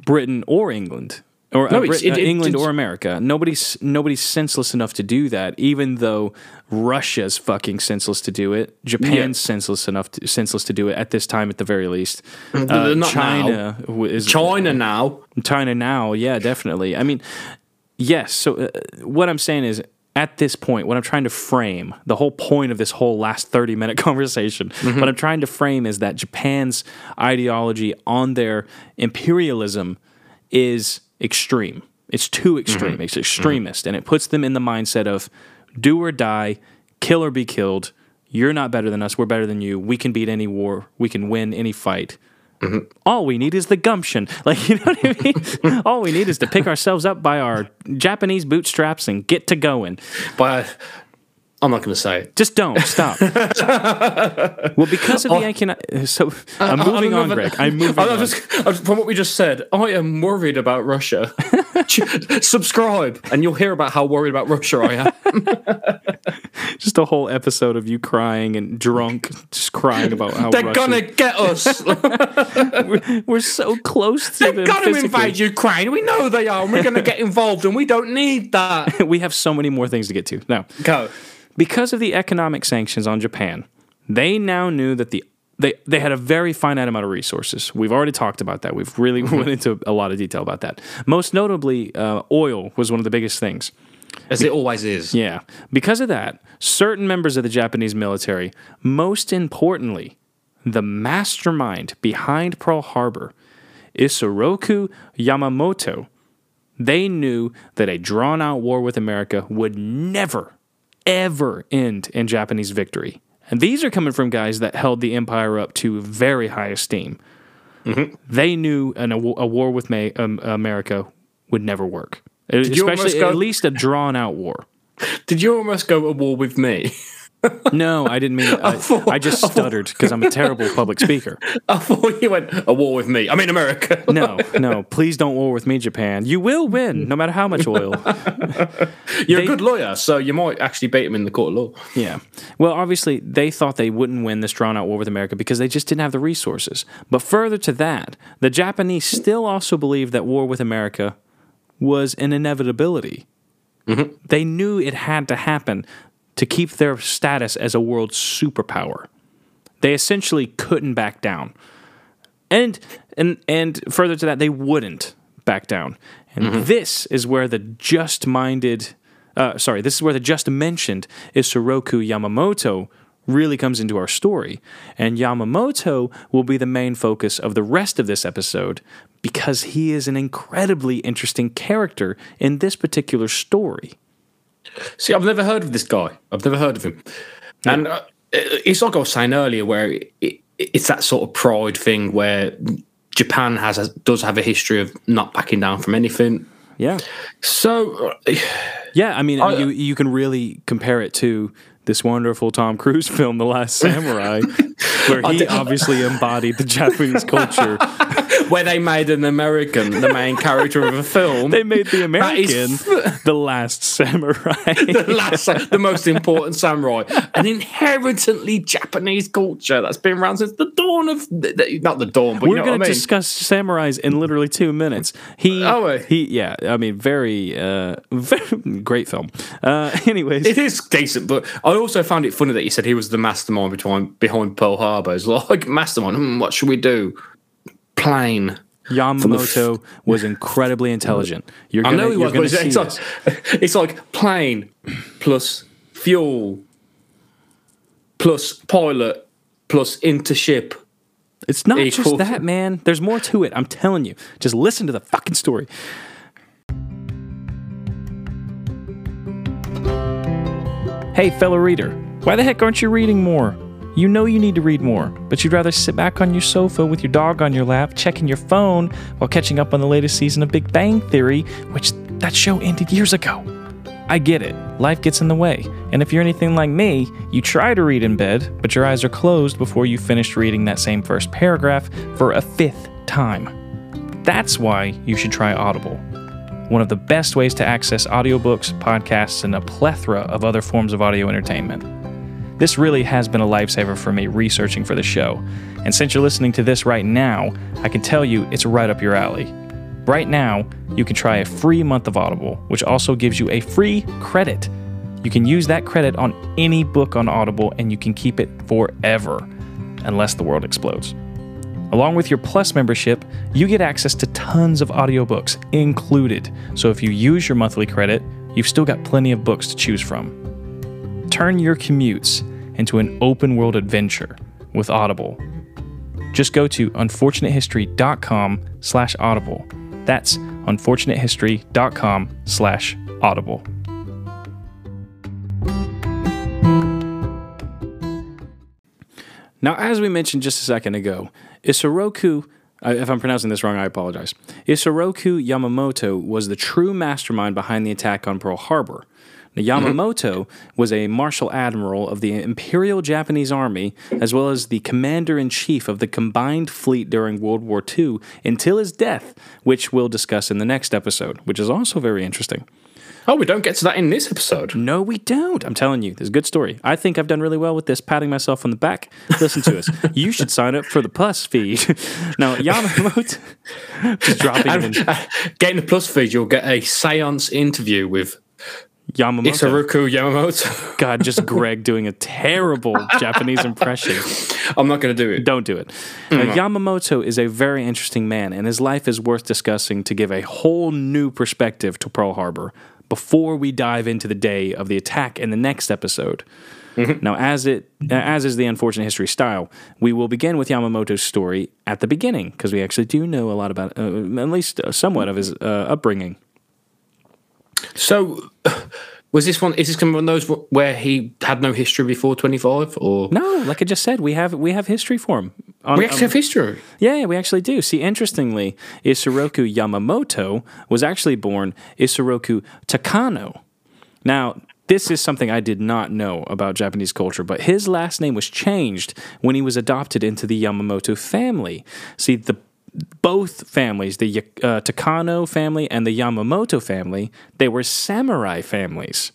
Britain or England. Or No, uh, Brit- it- uh, it- England it's- or America. Nobody's nobody's senseless enough to do that. Even though Russia's fucking senseless to do it, Japan's senseless enough, to, senseless to do it at this time, at the very least. Uh, not China w- is China now. China now, yeah, definitely. I mean, yes. So uh, what I'm saying is, at this point, what I'm trying to frame, the whole point of this whole last 30 minute *laughs* conversation, what I'm trying to frame is that Japan's ideology on their imperialism is extreme. It's too extreme. Mm-hmm. It's extremist, mm-hmm. and it puts them in the mindset of do or die, kill or be killed. You're not better than us. We're better than you. We can beat any war. We can win any fight mm-hmm. all we need is the gumption. *laughs* Like, you know what I mean? *laughs* all we need is to pick ourselves up by our Japanese bootstraps and get to going. By I'm not going to say it. Just don't stop. *laughs* well, because of the economic. So I'm moving on, Greg. I'm *laughs* moving on. just- from what we just said, I am worried about Russia. *laughs* Subscribe, and you'll hear about how worried about Russia I am. Just a whole episode of you crying and drunk, just crying about how They're Russia- gonna get us. We're so close to They're gonna physically. invade Ukraine. We know they are, and we're gonna get involved, and we don't need that. We have so many more things to get to. Now, Go. Because of the economic sanctions on Japan, they now knew that the they, they had a very finite amount of resources. We've already talked about that. We've really went into a lot of detail about that. Most notably, uh, oil was one of the biggest things. As it always is. Yeah. Because of that, certain members of the Japanese military, most importantly, the mastermind behind Pearl Harbor, Isoroku Yamamoto, they knew that a drawn out war with America would never, ever end in Japanese victory. And these are coming from guys that held the empire up to very high esteem. They knew an, a, a war with May, um, America would never work. almost Especially go- at least a drawn out war. *laughs* Did you almost go to war with me? No, I didn't mean it. I, *laughs* I just stuttered because I'm a terrible public *laughs* speaker. I thought you went a war with me. I mean America. *laughs* No, no, please don't war with me, Japan. You will win, no matter how much oil. You're They- a good lawyer, so you might actually beat him in the court of law. Yeah. Well, obviously, they thought they wouldn't win this drawn out war with America because they just didn't have the resources. But further to that, the Japanese still also believed that war with America was an inevitability. Mm-hmm. They knew it had to happen to keep their status as a world superpower. They essentially couldn't back down. And and and further to that, they wouldn't back down. And this is where the just-minded, uh, sorry, this is where the just mentioned is Isoroku Yamamoto really comes into our story. And Yamamoto will be the main focus of the rest of this episode because he is an incredibly interesting character in this particular story. See, I've never heard of this guy. I've never heard of him. And uh, it's like I was saying earlier, where it, it, it's that sort of pride thing where Japan has a, does have a history of not backing down from anything. Yeah. So, uh, Yeah, I mean, I- you you can really compare it to this wonderful Tom Cruise *laughs* film, The Last Samurai, where he obviously embodied the Japanese *laughs* culture. where they made an American the main character of a film. They made the American *laughs* the Last Samurai. *laughs* the last, the most important samurai, an inherently Japanese culture that's been around since the dawn of not the dawn, but We're you know gonna I mean. discuss samurais in literally two minutes. He, we? he, yeah. I mean, very, uh, very great film. Uh, anyways, It is decent, but I also found it funny that you said he was the mastermind behind behind Pearl Harbor. It's *laughs* like mastermind. Hmm, what should we do? Plane. Yamamoto was incredibly intelligent. You're I gonna, know he was, but it's, it's like, *laughs* it's like plane plus fuel plus pilot plus intership. It's not equals- just that, man. There's more to it. I'm telling you. Just listen to the fucking story. Hey, fellow reader, why the heck aren't you reading more? You know you need to read more, but you'd rather sit back on your sofa with your dog on your lap, checking your phone while catching up on the latest season of Big Bang Theory, which that show ended years ago. I get it. Life gets in the way. And if you're anything like me, you try to read in bed, but your eyes are closed before you finish reading that same first paragraph for a fifth time. That's why you should try Audible. One of the best ways to access audiobooks, podcasts, and a plethora of other forms of audio entertainment. This really has been a lifesaver for me researching for the show. And since you're listening to this right now, I can tell you it's right up your alley. Right now, you can try a free month of Audible, which also gives you a free credit. You can use that credit on any book on Audible and you can keep it forever, unless the world explodes. Along with your Plus membership, you get access to tons of audiobooks included. So if you use your monthly credit, you've still got plenty of books to choose from. Turn your commutes into an open world adventure with Audible. Just go to unfortunatehistory.com slash audible. That's unfortunatehistory.com slash audible. Now, as we mentioned just a second ago, Isoroku, uh, if I'm pronouncing this wrong, I apologize. Isoroku Yamamoto was the true mastermind behind the attack on Pearl Harbor. Now, Yamamoto was a marshal admiral of the Imperial Japanese Army, as well as the commander in chief of the combined fleet during World War II until his death, which we'll discuss in the next episode, which is also very interesting. Oh, we don't get to that in this episode. No, we don't. I'm telling you, this is a good story. I think I've done really well with this, patting myself on the back. Listen to us. *laughs* You should sign up for the Plus feed. *laughs* now, Yamamoto, *laughs* just dropping it in Getting the plus feed, you'll get a seance interview with Yamamoto. Isaruku Yamamoto. *laughs* God, just Greg doing a terrible *laughs* Japanese impression. I'm not going to do it. Don't do it. Now, Yamamoto is a very interesting man, and his life is worth discussing to give a whole new perspective to Pearl Harbor before we dive into the day of the attack in the next episode. Now, as it as is the unfortunate history style, we will begin with Yamamoto's story at the beginning because we actually do know a lot about, uh, at least uh, somewhat of his uh, upbringing. So, was this one? Is this one of those where he had no history before 25, or No, like I just said, we have we have history for him. On- we actually have history? Yeah, yeah, we actually do. See, interestingly, Isoroku Yamamoto was actually born Isoroku Takano. Now, this is something I did not know about Japanese culture, but his last name was changed when he was adopted into the Yamamoto family. See, the both families, the uh, Takano family and the Yamamoto family, they were samurai families.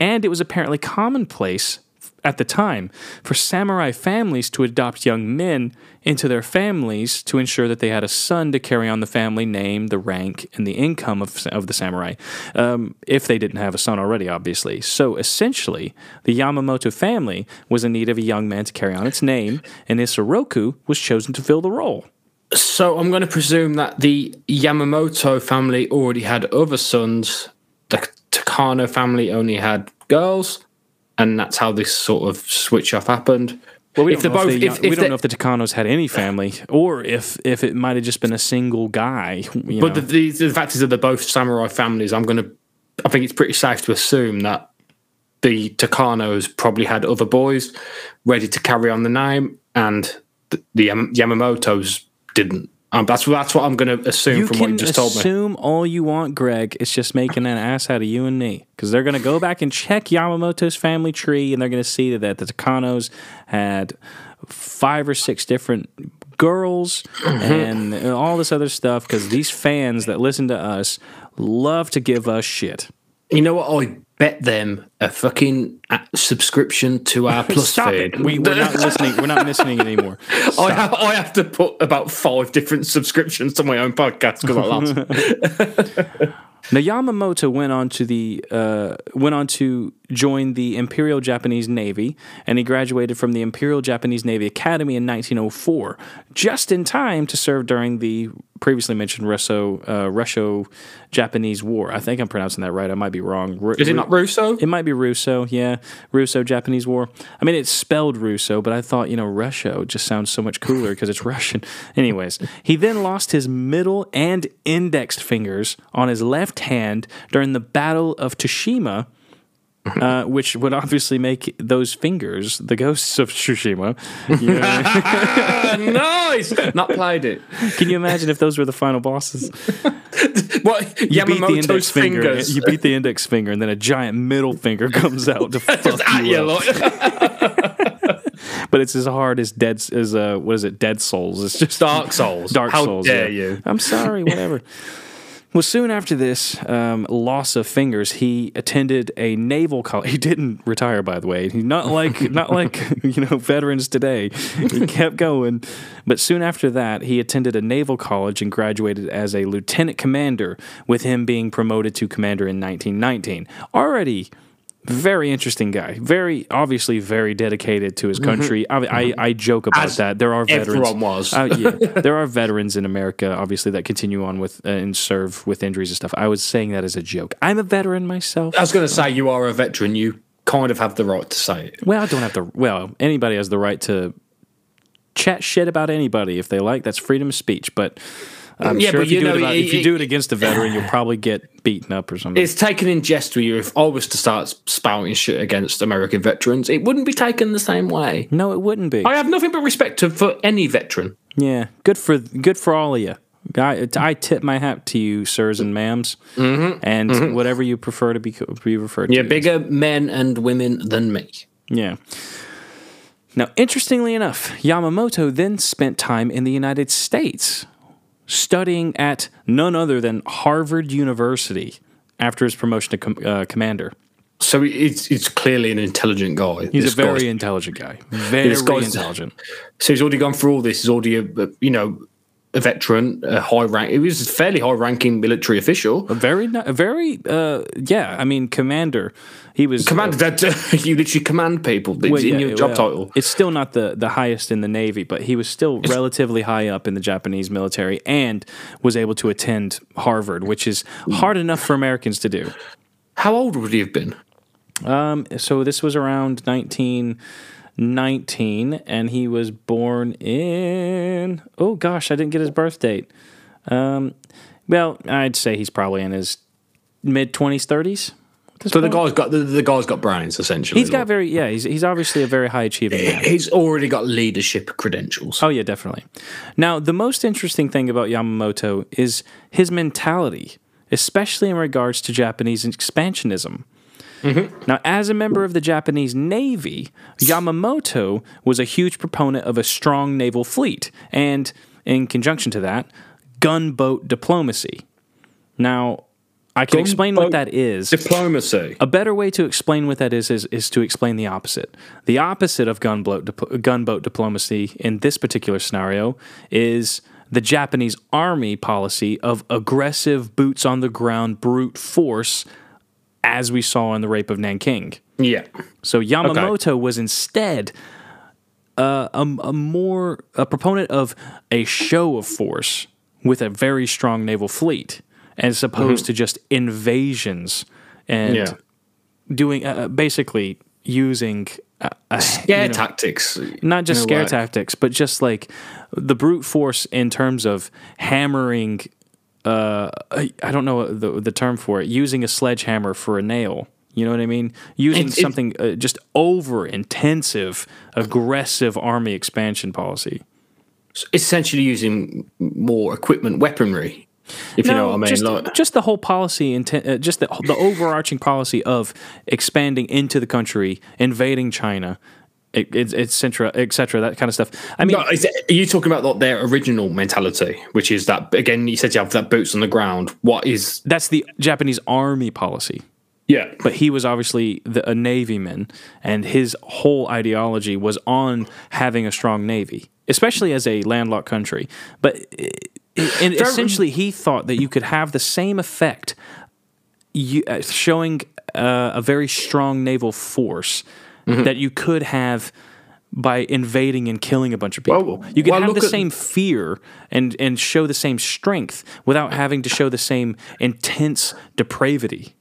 And it was apparently commonplace at the time for samurai families to adopt young men into their families to ensure that they had a son to carry on the family name, the rank, and the income of, of the samurai, um, if they didn't have a son already, obviously. So essentially, the Yamamoto family was in need of a young man to carry on its name, and Isoroku was chosen to fill the role. So I'm going to presume that the Yamamoto family already had other sons. The Takano family only had girls, and that's how this sort of switch off happened. Well, we if don't, they're know, both, if the, if, we don't know if the Takanos had any family, or if if it might have just been a single guy. You But know. the, the, the fact is that they're both samurai families. I'm going to. I think it's pretty safe to assume that the Takanos probably had other boys ready to carry on the name, and the, the Yam- Yamamotos didn't. Um, that's that's what I'm going to assume you from what you just told me. assume all you want, Greg. It's just making an ass out of you and me because they're going to go back and check Yamamoto's family tree, and they're going to see that the Takanos had five or six different girls and all this other stuff because these fans that listen to us love to give us shit. You know what? I bet them a fucking uh, subscription to our *laughs* plus Stop feed. it. We, we're not listening. We're not listening anymore. *laughs* I have, I have to put about five different subscriptions to my own podcast because I lost. *laughs* Now Yamamoto went on to the uh, went on to join the Imperial Japanese Navy, and he graduated from the Imperial Japanese Navy Academy in 1904, just in time to serve during the previously mentioned Russo uh, Russo Japanese War. I think I'm pronouncing that right. I might be wrong. Ru- Is it not Russo? It might be Russo, yeah. Russo Japanese War. I mean, it's spelled Russo, but I thought, you know, Russia just sounds so much cooler because it's *laughs* Russian. Anyways, he then lost his middle and indexed fingers on his left hand during the Battle of Tsushima. *laughs* Uh, which would obviously make those fingers the ghosts of Tsushima. You *laughs* know, nice. Not played it. *laughs* can you imagine if those were the final bosses? What You beat the index finger. fingers? You beat the index finger, and then a giant middle finger comes out to fuck Just at you you, up. but it's as hard as Dead as uh what is it? Dead Souls. It's just Dark Souls. Dark How Souls. dare yeah. you? I'm sorry. Whatever. Well, soon after this um, loss of fingers, he attended a naval college. *laughs* He didn't retire, by the way. He not *laughs* like not like you know veterans today. He *laughs* kept going. But soon after that, he attended a naval college and graduated as a lieutenant commander. With him being promoted to commander in 1919. Already very interesting guy. Very obviously very dedicated to his country. I, I, I joke about Mm-hmm. As that. There are veterans. everyone was. Uh, yeah, *laughs* there are veterans in America, obviously, that continue on with uh, and serve with injuries and stuff. I was saying that as a joke. I'm a veteran myself. I was going to say you are a veteran. You kind of have the right to say it. Well, I don't have to. Well, anybody has the right to chat shit about anybody if they like. That's freedom of speech. But I'm Yeah, sure but if you, you do it know, about, it- if you do it against a veteran, you'll probably get beaten up or something. It's taken in jest with you. If I was to start spouting shit against American veterans, it wouldn't be taken the same way. no, it wouldn't be. I have nothing but respect to, for any veteran. Yeah, good for good for all of you. I, I tip my hat to you, sirs and ma'ams, and whatever you prefer to be be referred Mm-hmm. Yeah, to. bigger men and women than me. Yeah. Now, interestingly enough, Yamamoto then spent time in the United States studying at none other than Harvard University after his promotion to com- uh, commander. So it's it's clearly an intelligent guy. He's a very intelligent guy. Very intelligent. So he's already gone through all this. He's already a, a you know a veteran, a high rank. He was a fairly high ranking military official. A very, a very, uh, yeah. I mean, commander. He was Commander, that *laughs* you literally command people. Well, in yeah, your job well, title. It's still not the, the highest in the Navy, but he was still relatively high up in the Japanese military and was able to attend Harvard, which is hard enough for Americans to do. How old would he have been? So this was around 1919, and he was born in. Oh gosh, I didn't get his birth date. Um, well, I'd say he's probably in his mid 20s, 30s. So the guy's got the, the guy's got brains essentially. He's got very yeah. He's he's obviously a very high achieving man. He's already got leadership credentials. Oh yeah, definitely. Now, the most interesting thing about Yamamoto is his mentality, especially in regards to Japanese expansionism. Mm-hmm. Now, as a member of the Japanese Navy, Yamamoto was a huge proponent of a strong naval fleet, and in conjunction to that, gunboat diplomacy. Now, I can explain what that is. Diplomacy. A better way to explain what that is is, is to explain the opposite. The opposite of gunboat, gunboat diplomacy in this particular scenario is the Japanese army policy of aggressive, boots on the ground, brute force, as we saw in the rape of Nanking. Yeah. So Yamamoto was instead uh, a, a more a proponent of a show of force with a very strong naval fleet, as opposed to just invasions and Yeah. doing uh, basically using a, a, Yeah, you know, tactics. not just scare way. tactics, but just like the brute force in terms of hammering. Uh, I I don't know the the term for it. Using a sledgehammer for a nail. You know what I mean? Using It's- it- something uh, just over intensive, aggressive army expansion policy. Essentially using more equipment, weaponry. If you know what I mean. just, like, just the whole policy, inten- uh, just the, the overarching policy of expanding into the country, invading China, et, et, et cetera, et cetera, that kind of stuff. I mean, No, is it- are you talking about like, their original mentality, which is that again? You said you have that boots on the ground. What is? that's the Japanese army policy. Yeah, but he was obviously the, a navyman, and his whole ideology was on having a strong navy, especially as a landlocked country. But and essentially, he thought that you could have the same effect, you, uh, showing uh, a very strong naval force that you could have. By invading and killing a bunch of people, Well, you can well, have the same fear and and show the same strength without having to show the same intense depravity.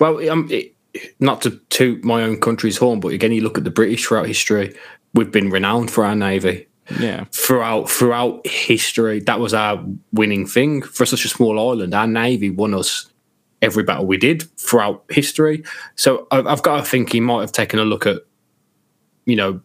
Well, um, it, not to toot my own country's horn, but again, you look at the British throughout history. We've been renowned for our navy Yeah. throughout throughout history. That was our winning thing for such a small island. Our navy won us every battle we did throughout history. So I- I've got to think he might have taken a look at, you know,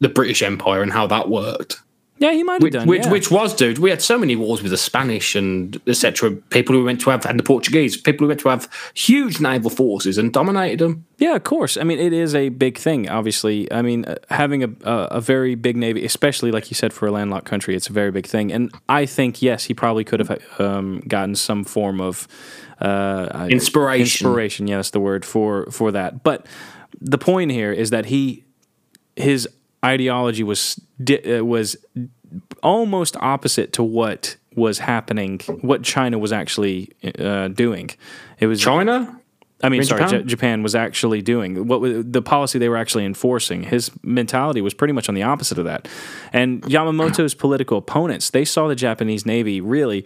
the British Empire and how that worked. Yeah, he might have Which, done. which, yeah. which was, dude, we had so many wars with the Spanish and etc. People who went to have, and the Portuguese, people who went to have huge naval forces and dominated them. yeah, of course. I mean, it is a big thing. Obviously, I mean, uh, having a, a a very big navy, especially like you said for a landlocked country, it's a very big thing. And I think yes, he probably could have um, gotten some form of uh, Inspiration. Inspiration, yeah, that's the word for for that. But the point here is that he his ideology was uh, was almost opposite to what was happening, what China was actually uh, doing. It was China? I mean, sorry, Japan? Japan? Japan was actually doing what was, the policy they were actually enforcing. His mentality was pretty much on the opposite of that. And Yamamoto's political opponents, they saw the Japanese Navy really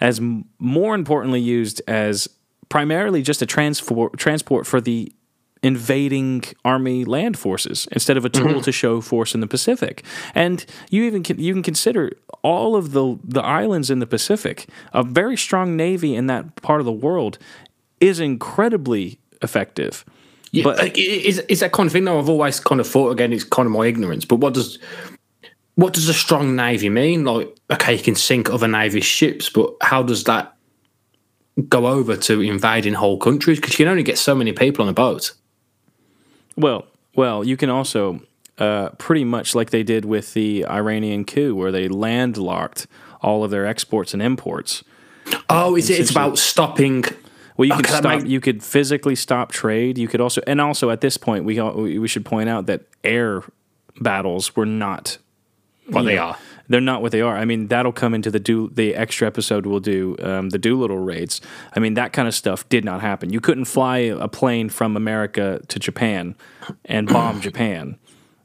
as more importantly used as primarily just a transport transport for the invading army land forces instead of a tool mm-hmm. to show force in the Pacific. And you even can, you can consider all of the the islands in the Pacific. A very strong navy in that part of the world is incredibly effective. Yeah, But- is is that kind of thing? though? I've always kind of thought again. It's kind of my ignorance. But what does what does a strong navy mean? Like, okay, you can sink other navy ships, but how does that go over to invading whole countries? Because you can only get so many people on a boat. Well, well, you can also uh, pretty much like they did with the Iranian coup, where they landlocked all of their exports and imports. Oh, is it? It's about stopping. Well, you Oh, could can stop. You could physically stop trade. You could also, and also at this point, we we should point out that air battles were not What they Yeah. are. They're not what they are. I mean, that'll come into the do the extra episode we'll do, um, the Doolittle raids. I mean, that kind of stuff did not happen. You couldn't fly a plane from America to Japan and bomb *coughs* Japan.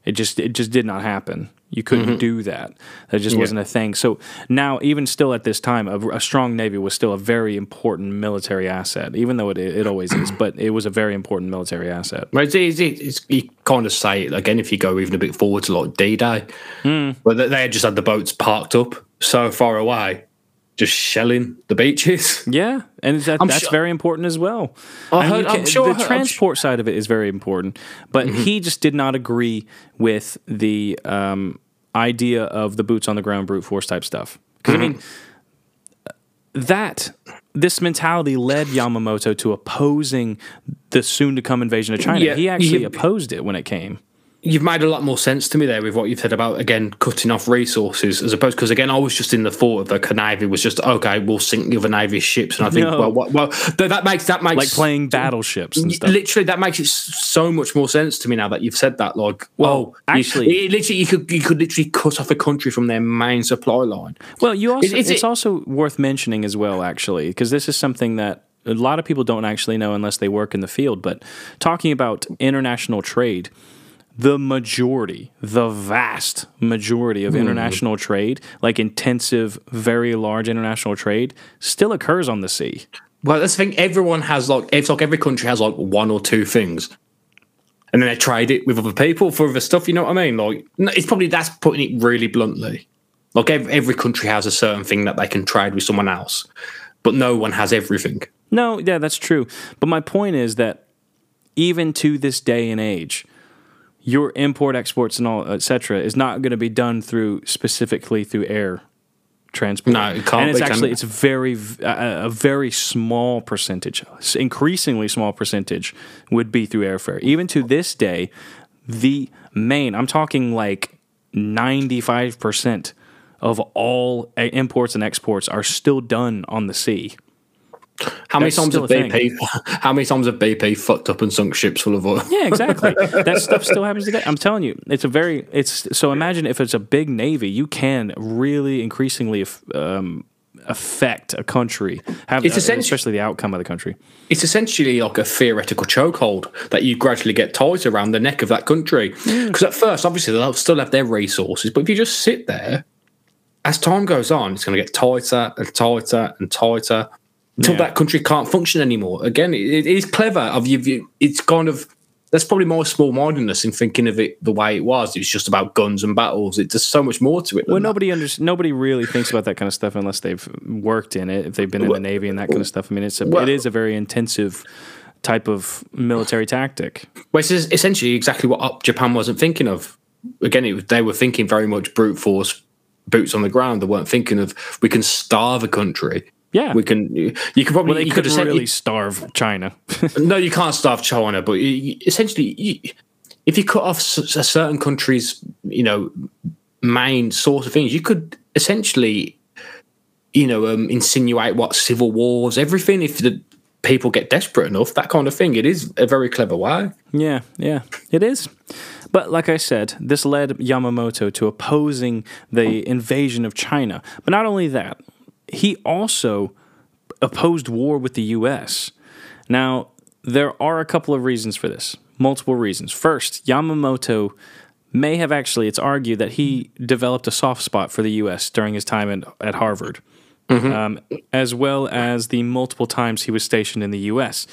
It just it just did not happen. You couldn't mm-hmm. do that. That just wasn't a thing. So now, even still at this time, a, a strong navy was still a very important military asset, even though it it always is. *clears throat* But it was a very important military asset. Right. it's, it's, it's, you kind of say it again if you go even a bit forward to like D Day, where hmm. they, they had just had the boats parked up so far away, just shelling the beaches. *laughs* Yeah, and that, that's sure- very important as well. I And you heard- I'm can- sure the transport side of it is very important, but Mm-hmm. he just did not agree with the um, idea of the boots on the ground brute force type stuff. Because Mm-hmm. I mean, that this mentality led Yamamoto to opposing the soon to come invasion of China. Yeah, he actually yeah. opposed it when it came. You've made a lot more sense to me there with what you've said about again cutting off resources as opposed because again I was just in the thought of the Navy was just okay we'll sink the other Navy's ships and I think No. well what, well th- that makes that makes Like playing battleships and stuff. Literally, that makes it so much more sense to me now that you've said that. Like, Well, oh, actually- you, it literally, you could you could literally cut off a country from their main supply line. Well, you also, Is- is it's it- also worth mentioning as well, actually, because this is something that a lot of people don't actually know unless they work in the field. But talking about international trade, the majority, the vast majority Hmm. of international trade, like intensive, very large international trade, still occurs on the sea. Well, that's the thing. Everyone has like it's like every country has like one or two things, and then they trade it with other people for other stuff. You know what I mean? Like, it's probably that's putting it really bluntly. Like every, every country has a certain thing that they can trade with someone else, but no one has everything. No, yeah, that's true. But my point is that even to this day and age, your import, exports, and all, etc., is not going to be done through specifically through air transport. No, it can't And it's actually it's very a very small percentage, increasingly small percentage would be through airfare. Even to this day, the main I'm talking like ninety five percent of all uh, imports and exports are still done on the sea. *laughs* How many times have BP? How many times have BP fucked up and sunk ships full of oil? *laughs* Yeah, exactly. *laughs* that stuff still happens today. I'm telling you, it's a very it's so imagine if it's a big navy, you can really increasingly um, affect a country, have It's uh, especially the outcome of the country. it's essentially like a theoretical chokehold that you gradually get tight around the neck of that country. Because at first, obviously, they'll still have their resources, but if you just sit there, as time goes on, it's going to get tighter and tighter and tighter until Yeah. that country can't function anymore. Again, it, it is clever of you. It's kind of that's probably more small mindedness in thinking of it the way it was. It's just about guns and battles. It, there's so much more to it. Well, nobody under, nobody really thinks about that kind of stuff unless they've worked in it, if they've been in the navy and that kind of stuff. I mean, it's a, Well- it is a very intensive type of military tactic. Well, it's essentially exactly what Japan wasn't thinking of. Again, it, was- they were thinking very much brute force, boots on the ground. They weren't thinking of we can starve a country. Yeah. we can. You you could probably Well, they you could really starve China. *laughs* no, you can't starve China, but you, you- essentially, you, if you cut off a certain country's, you know, main source of things, you could essentially, you know, um, insinuate what civil wars, everything. If the people get desperate enough, that kind of thing. It is a very clever way. Yeah, yeah, it is. But like I said, this led Yamamoto to opposing the invasion of China. But not only that, he also opposed war with the US. Now, there are a couple of reasons for this, multiple reasons. First, Yamamoto may have actually, it's argued that he developed a soft spot for the US during his time at, at Harvard, um, as well as the multiple times he was stationed in the US.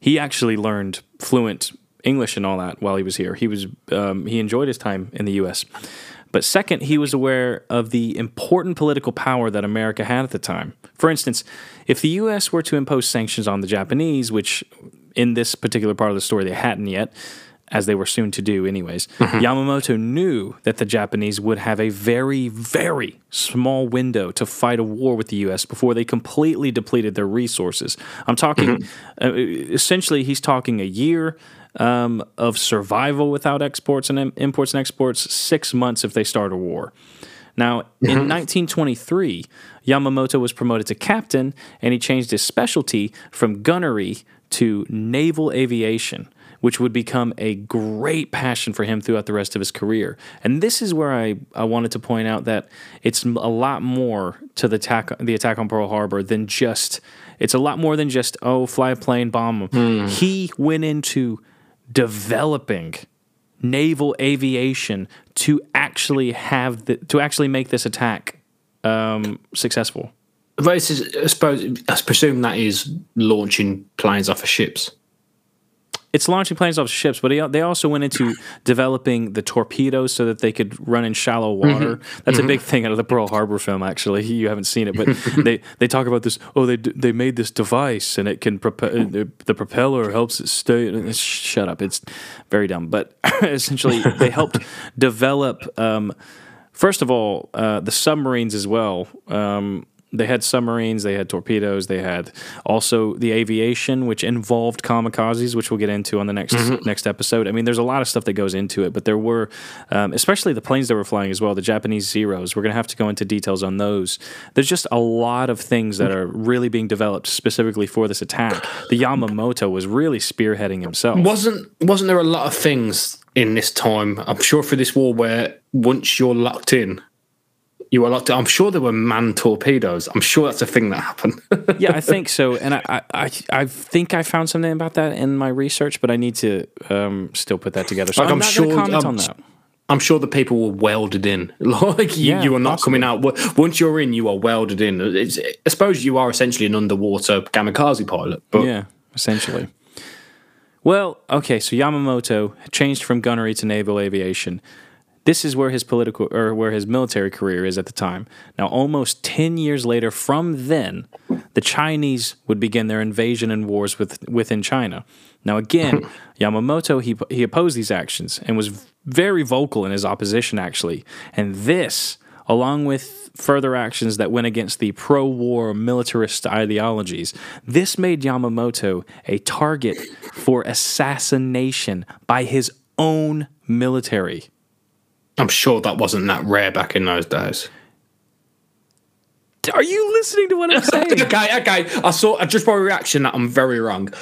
He actually learned fluent English and all that while he was here. He was um, he enjoyed his time in the U.S. But second, he was aware of the important political power that America had at the time. For instance, if the U.S. were to impose sanctions on the Japanese, which in this particular part of the story they hadn't yet, as they were soon to do, anyways. Yamamoto knew that the Japanese would have a very, very small window to fight a war with the U.S. before they completely depleted their resources. I'm talking, uh, essentially, he's talking a year. Um, of survival without exports and im- imports and exports, six months if they start a war. Now, in 1923, Yamamoto was promoted to captain and he changed his specialty from gunnery to naval aviation, which would become a great passion for him throughout the rest of his career. And this is where I, I wanted to point out that it's a lot more to the attack, the attack on Pearl Harbor than just, it's a lot more than just, oh, fly a plane, bomb 'em. He went into developing naval aviation to actually have the, to actually make this attack um, successful. I suppose, I presume that is launching planes off of ships. It's launching planes off ships, but he, they also went into *clears throat* developing the torpedoes so that they could run in shallow water. That's a big thing out of the Pearl Harbor film. Actually, *laughs* you haven't seen it, but they, *laughs* they talk about this. Oh, they they made this device and it can prope- uh, the propeller helps it stay. uh, Shut up! It's very dumb. But *laughs* essentially, they helped develop. Um, first of all, uh, the submarines as well. Um, they had submarines, they had torpedoes, they had also the aviation, which involved kamikazes, which we'll get into on the next next episode. I mean, there's a lot of stuff that goes into it, but there were, um, especially the planes that were flying as well, the Japanese Zeros. We're going to have to go into details on those. There's just a lot of things that are really being developed specifically for this attack. The Yamamoto was really spearheading himself. Wasn't wasn't there a lot of things in this time? I'm sure for this war where once you're locked in, you are locked. I'm sure there were manned torpedoes. I'm sure that's a thing that happened. *laughs* yeah, I think so, *laughs* and I, I, I, I think I found something about that in my research, but I need to um, still put that together. So Like, I'm, I'm not sure- comment I'm on that. I'm sure the people were welded in. *laughs* Like you, Yeah, you are not possibly. coming out. Once you're in, you are welded in. It's, I suppose you are essentially an underwater kamikaze pilot. But Yeah, essentially. Well, okay, so Yamamoto changed from gunnery to naval aviation. This is where his political or where his military career is at the time. Now, almost 10 years later from then, the Chinese would begin their invasion and wars with, within China. Now, again, *laughs* Yamamoto he he opposed these actions and was very vocal in his opposition actually. And this, along with further actions that went against the pro-war militarist ideologies, this made Yamamoto a target for assassination by his own military. I'm sure that wasn't that rare back in those days. Are you listening to what I'm *laughs* saying? okay, okay. I saw I just by reaction that I'm very wrong.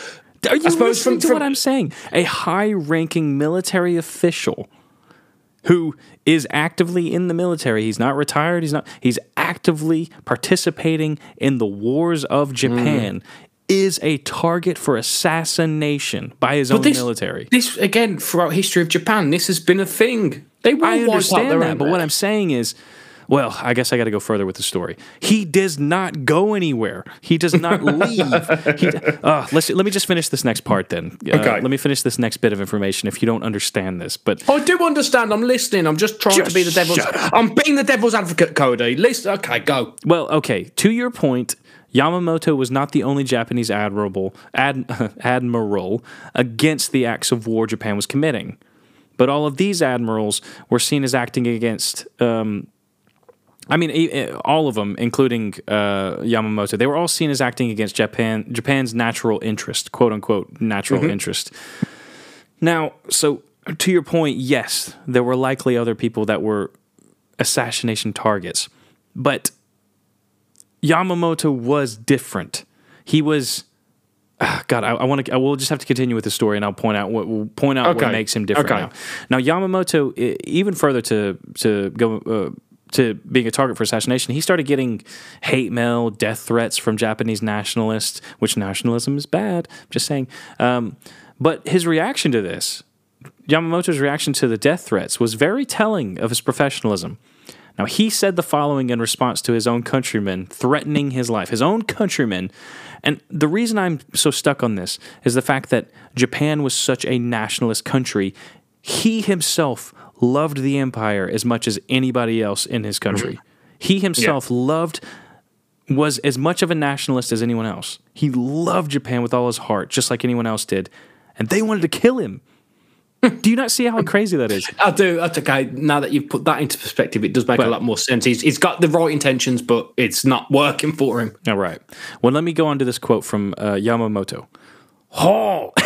Are you listening from- to from- what I'm saying? A high-ranking military official who is actively in the military. He's not retired. He's not. He's actively participating in the wars of hmm. Japan. Is a target for assassination by his own this, military. This again throughout history of Japan, this has been a thing. They will I understand that, but what I'm saying is, well, I guess I got to go further with the story. He does not go anywhere. He does not *laughs* leave. He, uh, let's, let me just finish this next part then. Uh, Okay. Let me finish this next bit of information if you don't understand this. But I do understand. I'm listening. I'm just trying Just to be the devil's. I'm being the devil's advocate, Cody. Listen. Okay, go. Well, okay. To your point, Yamamoto was not the only Japanese admiral, ad, *laughs* admiral against the acts of war Japan was committing. But all of these admirals were seen as acting against. Um, I mean, all of them, including uh, Yamamoto, they were all seen as acting against Japan, Japan's natural interest, quote unquote, natural interest. Now, so to your point, yes, there were likely other people that were assassination targets, but Yamamoto was different. He was. *sighs* God, I, I want to. I will just have to continue with the story, and I'll point out what we'll point out what makes him different. Okay. Now, now Yamamoto, even further to to go uh, to being a target for assassination, he started getting hate mail, death threats from Japanese nationalists. Which nationalism is bad. Just saying. Um, but his reaction to this, Yamamoto's reaction to the death threats, was very telling of his professionalism. Now, he said the following in response to his own countrymen threatening his life, his own countrymen. And the reason I'm so stuck on this is the fact that Japan was such a nationalist country. He himself loved the empire as much as anybody else in his country. He himself loved, was as much of a nationalist as anyone else. He loved Japan with all his heart, just like anyone else did. And they wanted to kill him. Do you not see how crazy that is? I do. That's okay. Now that you've put that into perspective, it does make But- a lot more sense. He's, he's got the right intentions, but it's not working for him. All right. Well, let me go on to this quote from uh, Yamamoto. Oh, *laughs*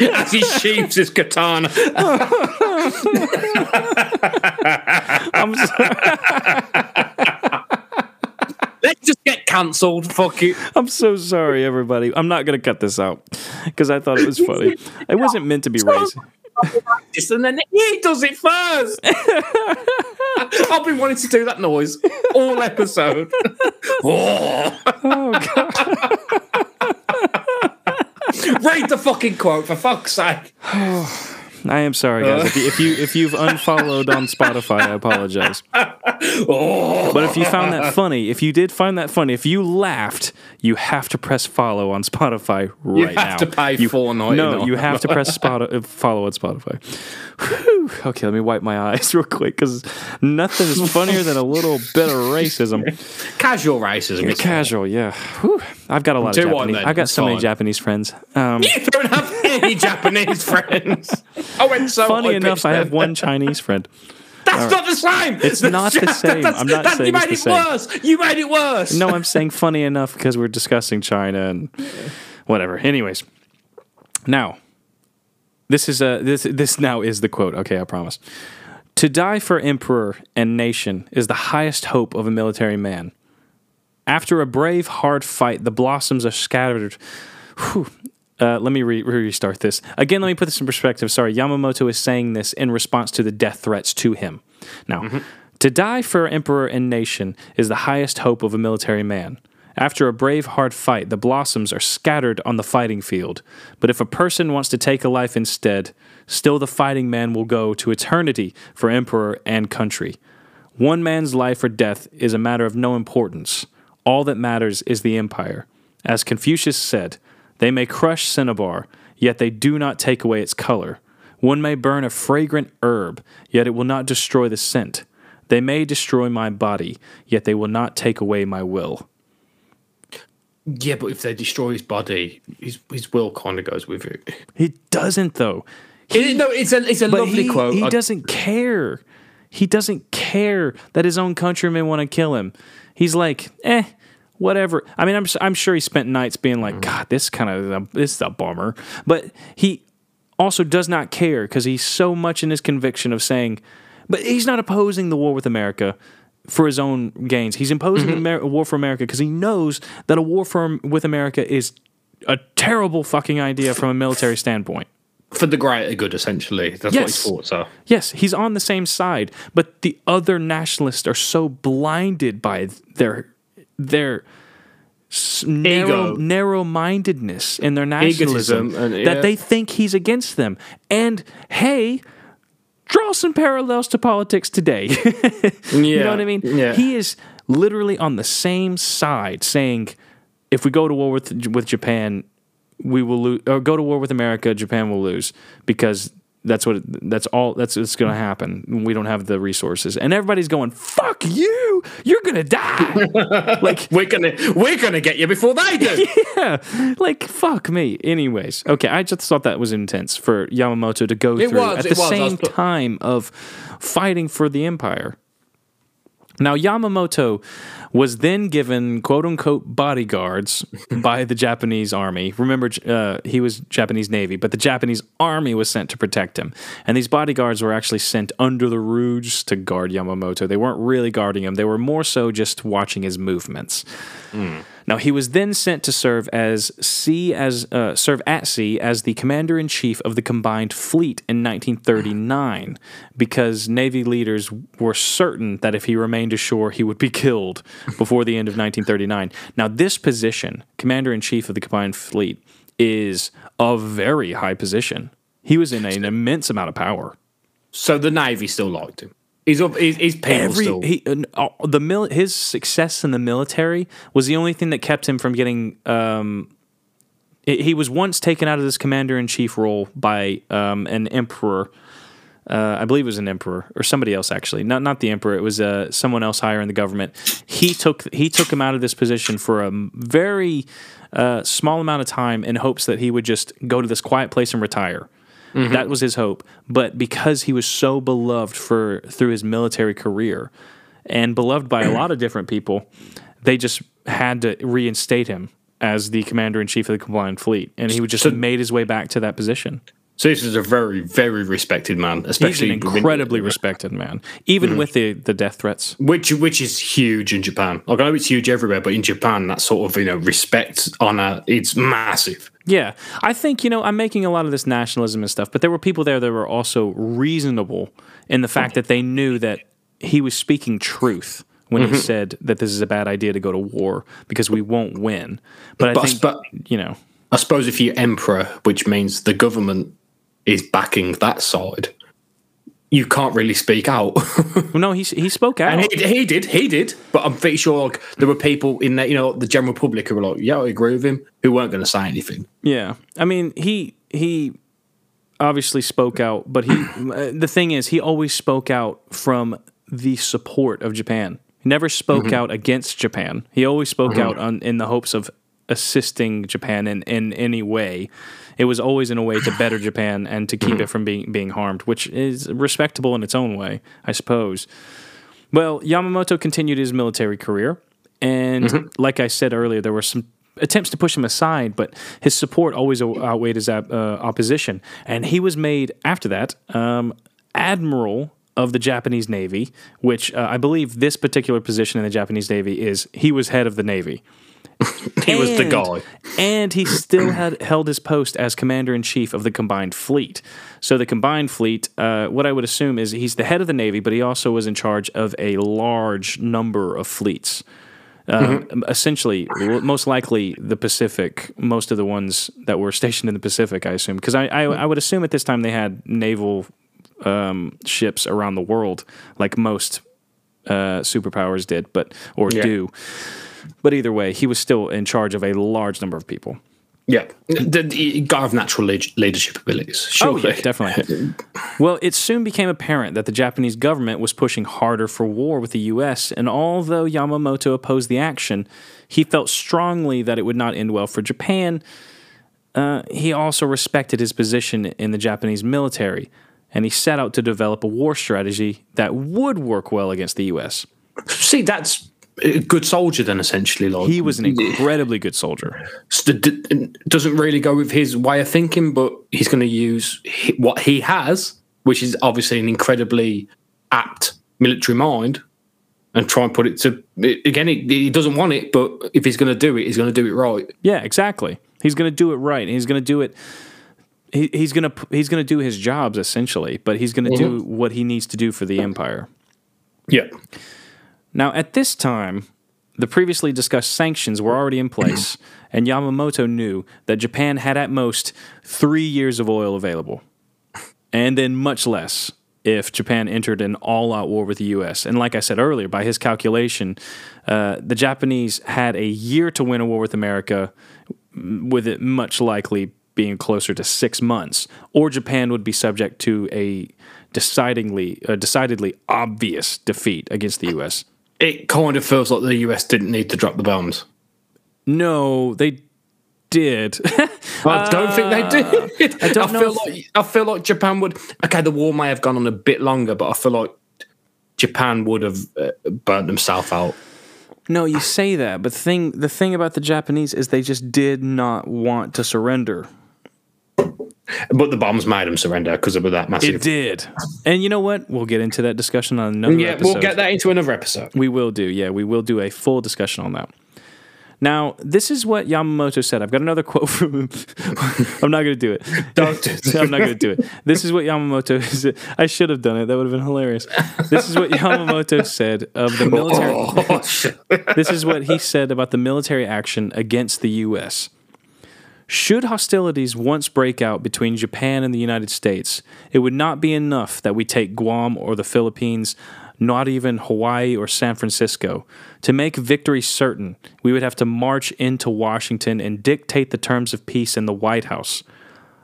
As he sheaves his katana. *laughs* I'm sorry. *laughs* Let's just get cancelled. Fuck it. *laughs* I'm so sorry, everybody. I'm not gonna cut this out because I thought it was funny. It wasn't meant to be racist. And then he does it first. *laughs* I've been wanting to do that noise all episode. *laughs* oh. Oh god. Read the fucking quote for fuck's sake. *sighs* *sighs* *sighs* I am sorry, guys. If, you, if you if you've unfollowed on Spotify, I apologize. Oh. But if you found that funny, if you did find that funny, if you laughed, you have to press follow on Spotify right now. You have to pay you, $4.99. No, you have to press spot, *laughs* uh, follow on Spotify. Whew. Okay, let me wipe my eyes *laughs* real quick because nothing is funnier than a little bit of racism. Casual racism. is Casual, yeah. Whew. I've got a lot of Do one Japanese. then, I've got it's so many. Japanese friends. Um, *laughs* You don't have any *laughs* Japanese friends. I went so funny enough, I have one *laughs* Chinese friend. That's not the same. It's not the same. I'm not saying you made it's it same. worse. You made it worse. No, I'm saying funny enough because we're discussing China and whatever. Anyways, now this is a this this now is the quote. Okay, I promise. To die for emperor and nation is the highest hope of a military man. After a brave, hard fight, the blossoms are scattered. Whew. Uh, let me re- restart this. Again, let me put this in perspective. Sorry, Yamamoto is saying this in response to the death threats to him. Now, to die for emperor and nation is the highest hope of a military man. After a brave, hard fight, the blossoms are scattered on the fighting field. But if a person wants to take a life instead, still the fighting man will go to eternity for emperor and country. One man's life or death is a matter of no importance. All that matters is the empire. As Confucius said, they may crush cinnabar, yet they do not take away its color. One may burn a fragrant herb, yet it will not destroy the scent. They may destroy my body, yet they will not take away my will. Yeah, but if they destroy his body, his his will kind of goes with it. He doesn't, though. It- no, it's a it's a lovely he, quote. he I- doesn't care. He doesn't care that his own countrymen want to kill him. He's like, eh, whatever. I mean, I'm I'm sure he spent nights being like, God, this kind of this is a bummer. But he also does not care because he's so much in his conviction of saying, but he's not opposing the war with America for his own gains. He's imposing Mm-hmm. Amer- a war for America because he knows that a war for with America is a terrible fucking idea from a military standpoint. For the greater good, essentially. That's what his thoughts are. Yes, he's on the same side, but the other nationalists are so blinded by their their narrow narrow mindedness in their nationalism and- yeah. that they think he's against them. And hey, draw some parallels to politics today. *laughs* you know what I mean? Yeah. He is literally on the same side, saying if we go to war with with Japan, we will lose, or go to war with America, Japan will lose because that's what that's all that's what's going to happen. We don't have the resources, and everybody's going, "Fuck you! You're gonna die!" *laughs* like, We're gonna we're gonna get you before they do. *laughs* yeah, like fuck me. Anyways, okay, I just thought that was intense for Yamamoto to go It through was, at the was. Same was time of fighting for the empire. Now, Yamamoto was then given quote unquote bodyguards *laughs* by the Japanese army. Remember, uh, he was Japanese Navy, but the Japanese army was sent to protect him. And these bodyguards were actually sent under the Rouge to guard Yamamoto. They weren't really guarding him, they were more so just watching his movements. Now he was then sent to serve as sea as uh, serve at sea as the commander in chief of the combined fleet in 1939 because Navy leaders were certain that if he remained ashore he would be killed before the end of 1939. Now this position, commander in chief of the combined fleet, is a very high position. He was in an immense amount of power. so the navy still liked him. He's up. He's, he's Every still. he uh, the mil- his success in the military was the only thing that kept him from getting. Um, he he was once taken out of this commander in chief role by um, an emperor uh, I believe it was an emperor or somebody else actually, not not the emperor. It was uh, someone else higher in the government. He took he took him out of this position for a very uh, small amount of time in hopes that he would just go to this quiet place and retire. Mm-hmm. That was his hope. But because he was so beloved for through his military career and beloved by a lot of different people, they just had to reinstate him as the commander in chief of the combined fleet, and he would just made his way back to that position. So this is a very, very respected man, especially within- incredibly respected man, even with the, the death threats. which which is huge in Japan. Like I know it's huge everywhere, but in Japan, that sort of you know respect, honor, it's massive. Yeah, I think you know I'm making a lot of this nationalism and stuff, but there were people there that were also reasonable in the fact that they knew that he was speaking truth when Mm-hmm. he said that this is a bad idea to go to war because we won't win. But I But- think but- you know, I suppose if you're emperor, which means the government is backing that side, you can't really speak out. well, *laughs* no, he he spoke out. and he, he did, he did. But I'm pretty sure like there were people in there, you know, the general public who were like, "Yeah, I agree with him," who weren't going to say anything. Yeah, I mean he he obviously spoke out, but he *clears throat* uh, the thing is he always spoke out from the support of Japan. He never spoke out against Japan. He always spoke out on, in the hopes of assisting Japan in, in any way. It was always in a way to better *laughs* Japan and to keep it from being being harmed, which is respectable in its own way, I suppose. Well, Yamamoto continued his military career, and like I said earlier, there were some attempts to push him aside, but his support always outweighed his uh, opposition, and he was made after that um, admiral of the Japanese Navy, which uh, I believe this particular position in the Japanese Navy is he was head of the Navy. *laughs* He was the And- guy. And he still had held his post as commander in chief of the combined fleet. So the combined fleet, uh, what I would assume is he's the head of the navy, but he also was in charge of a large number of fleets. Uh, Essentially, most likely the Pacific, most of the ones that were *laughs* stationed in the Pacific, I assume, because I, I, I would assume at this time they had naval um, ships around the world, like most uh, superpowers did, but or Yeah. do. But either way, he was still in charge of a large number of people. Yeah, the, the guy of natural lead- leadership abilities. Oh, Surely, yeah, definitely. *laughs* well, it soon became apparent that the Japanese government was pushing harder for war with the U.S., and although Yamamoto opposed the action, he felt strongly that it would not end well for Japan. Uh, he also respected his position in the Japanese military, and he set out to develop a war strategy that would work well against the U.S. See, that's a good soldier then. Essentially, like He was an incredibly good soldier. doesn't really go with his way of thinking, but he's going to use what he has, which is obviously an incredibly apt military mind, and try and put it to again. He, doesn't want it, but if he's going to do it, he's going to do it right. Yeah, exactly. He's going to do it right. and He's going to do it. He, he's going to he's going to do his jobs essentially, but he's going to do mm-hmm. what he needs to do for the empire. Yeah, Now, at this time, the previously discussed sanctions were already in place, *clears throat* and Yamamoto knew that Japan had at most three years of oil available, and then much less if Japan entered an all out war with the US. And like I said earlier, by his calculation, uh, the Japanese had a year to win a war with America, with it much likely being closer to six months, or Japan would be subject to a decidingly, uh, decidedly obvious defeat against the US. It kind of feels like the US didn't need to drop the bombs. No, they did. *laughs* I don't think they did. I, *laughs* Uh, don't know feel like I feel like Japan would. Okay, the war may have gone on a bit longer, but I feel like Japan would have uh, burnt themselves out. no, you say that, but the thing the thing about the Japanese is they just did not want to surrender. But the bombs made them surrender because of that massive. It did. And you know what? We'll get into that discussion on another Yeah, episode. we'll get that into another episode. We will do. Yeah, we will do a full discussion on that. Now, this is what Yamamoto said. I've got another *laughs* quote from him. *laughs* I'm not going to do it. *laughs* Don't do it. I'm not going to do it. This is what Yamamoto said. I should have done it. That would have been hilarious. This is what Yamamoto said of the military. Oh. This is what he said about the military action against the U.S. Should hostilities once break out between Japan and the United States, it would not be enough that we take Guam or the Philippines, not even Hawaii or San Francisco. To make victory certain, we would have to march into Washington and dictate the terms of peace in the White House.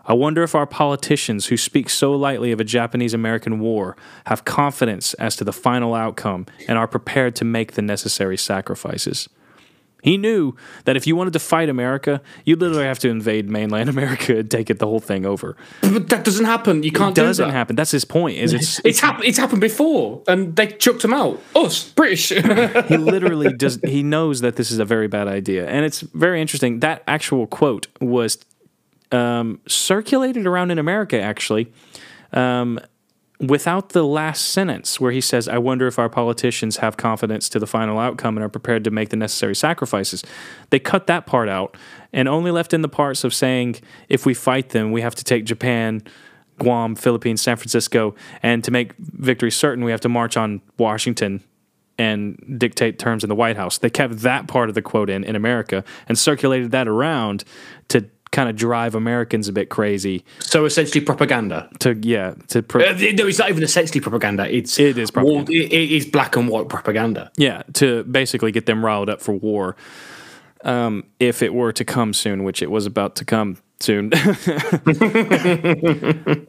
I wonder if our politicians who speak so lightly of a Japanese American war have confidence as to the final outcome and are prepared to make the necessary sacrifices. He knew that if you wanted to fight America, you literally have to invade mainland *laughs* America and take it the whole thing over. But that doesn't happen. You can't do that. It doesn't do happen. That's his point. Is it's It's happened. It's happened before, and they chucked him out. Us, British. *laughs* he literally does he knows that this is a very bad idea and it's very interesting that actual quote was um, circulated around in america actually um, without the last sentence where he says i wonder if our politicians have confidence to the final outcome and are prepared to make the necessary sacrifices they cut that part out and only left in the parts of saying if we fight them we have to take japan guam philippines san francisco and to make victory certain we have to march on washington and dictate terms in the White House. They kept that part of the quote in in America and circulated that around to kind of drive Americans a bit crazy. so essentially, propaganda. To yeah, to pro- Uh, no, it's not even essentially propaganda. It's It is propaganda. Well, it- it is black and white propaganda. yeah to basically get them riled up for war. Um, if it were to come soon, which it was about to come soon. *laughs*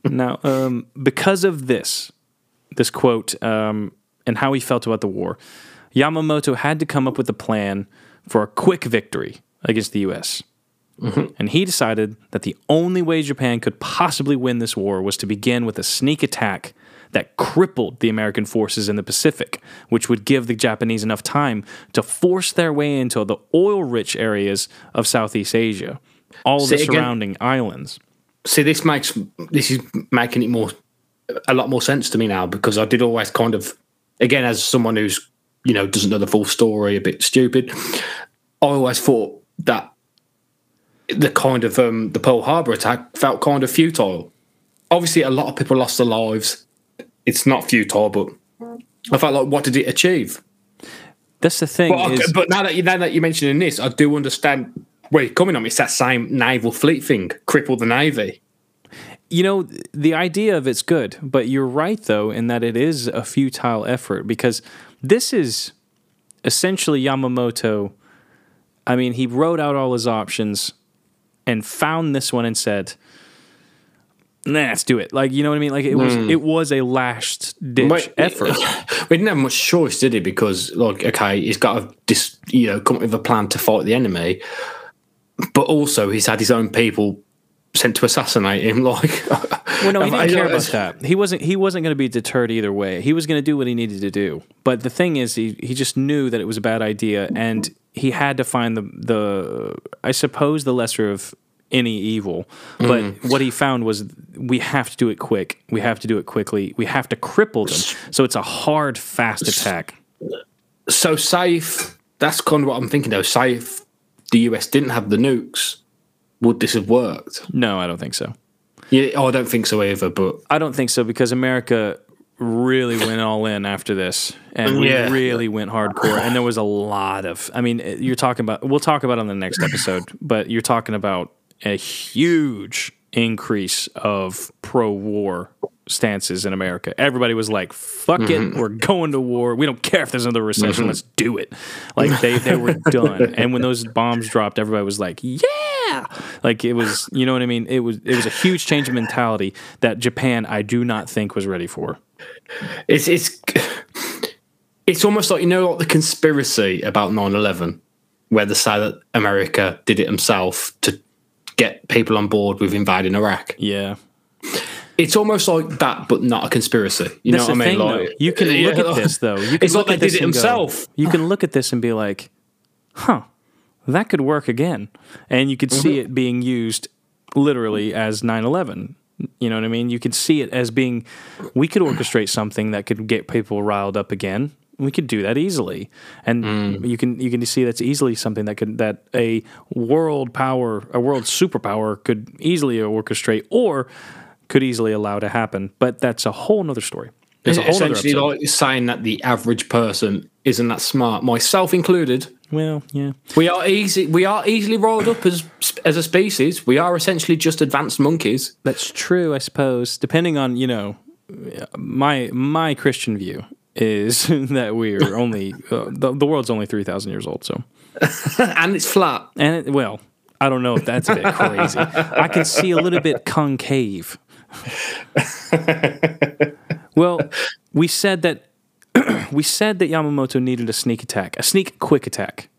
now, um, because of this, this quote, um, and how he felt about the war, Yamamoto had to come up with a plan for a quick victory against the U.S. Mm-hmm. And he decided that the only way Japan could possibly win this war was to begin with a sneak attack that crippled the American forces in the Pacific, which would give the Japanese enough time to force their way into the oil rich areas of Southeast Asia, all Say the again? surrounding islands. See, this makes this is making it more a lot more sense to me now because I did always kind of, again, as someone who's you know doesn't know the full story, a bit stupid. I always thought that the kind of um, the Pearl Harbor attack felt kind of futile. Obviously, a lot of people lost their lives. It's not futile, but I felt like, what did it achieve? That's the thing. But, is, but now that you now that you're mentioning this, I do understand where you're coming on. It's that same naval fleet thing, cripple the navy. you know, the idea of it's good, but you're right though in that it is a futile effort because this is essentially Yamamoto. I mean, he wrote out all his options and found this one and said, "Nah, let's do it." Like, you know what I mean? Like it was hmm. it was a last ditch effort. *laughs* We didn't have much choice, did he? Because like, okay, he's got to dis, you know come up with a plan to fight the enemy, but also he's had his own people sent to assassinate him. *laughs* Like, Well, no, he I- didn't care I- about that. He wasn't. He wasn't going to be deterred either way. He was going to do what he needed to do. But the thing is, he he just knew that it was a bad idea, and he had to find the the I suppose the lesser of any evil. But Mm. what he found was we have to do it quick. We have to do it quickly. We have to cripple them. So it's a hard, fast attack. So safe. That's kind of what I'm thinking though. Safe. The US didn't have the nukes. Would this have worked? No, I don't think so. Yeah. Oh, I don't think so either. But I don't think so because America really went all in after this, and we Yeah. really went hardcore. And there was a lot of. I mean, you're talking about. We'll talk about it on the next episode, but you're talking about a huge increase of pro-war stances in America. Everybody was like, "Fuck Mm-hmm. it, we're going to war. We don't care if there's another recession. Let's do it." Like they they were *laughs* done. And when those bombs dropped, everybody was like, "Yeah!" Like it was, you know what I mean? It was it was a huge change of mentality that Japan, I do not think, was ready for. it's it's it's almost like you know like the conspiracy about 9-11 where they say that america did it himself to get people on board with invading iraq Yeah. It's almost like that but not a conspiracy you That's know what i mean thing, like though. You can Yeah, look at this, though. You *laughs* can it's look like at they this did it and go- you can *laughs* look at this and be like, huh, that could work again. And you could see Mm-hmm. it being used literally as 9 11. You know what I mean? You could see it as being, we could orchestrate something that could get people riled up again. We could do that easily, and Mm. you can you can see that's easily something that could that a world power, a world superpower could easily orchestrate or could easily allow to happen. But that's a whole nother story. There's a whole essentially like saying that the average person isn't that smart myself included Well, yeah. we are easy we are easily rolled up as as a species we are essentially just advanced monkeys That's true, I suppose. Depending on, you know, my my Christian view is *laughs* that we're *laughs* only uh, the, the world's only 3000 years old, so. *laughs* and it's flat And it, well, I don't know if that's a bit crazy. I can see a little bit concave. *laughs* well, we said that *clears throat* we said that Yamamoto needed a sneak attack, a sneak quick attack.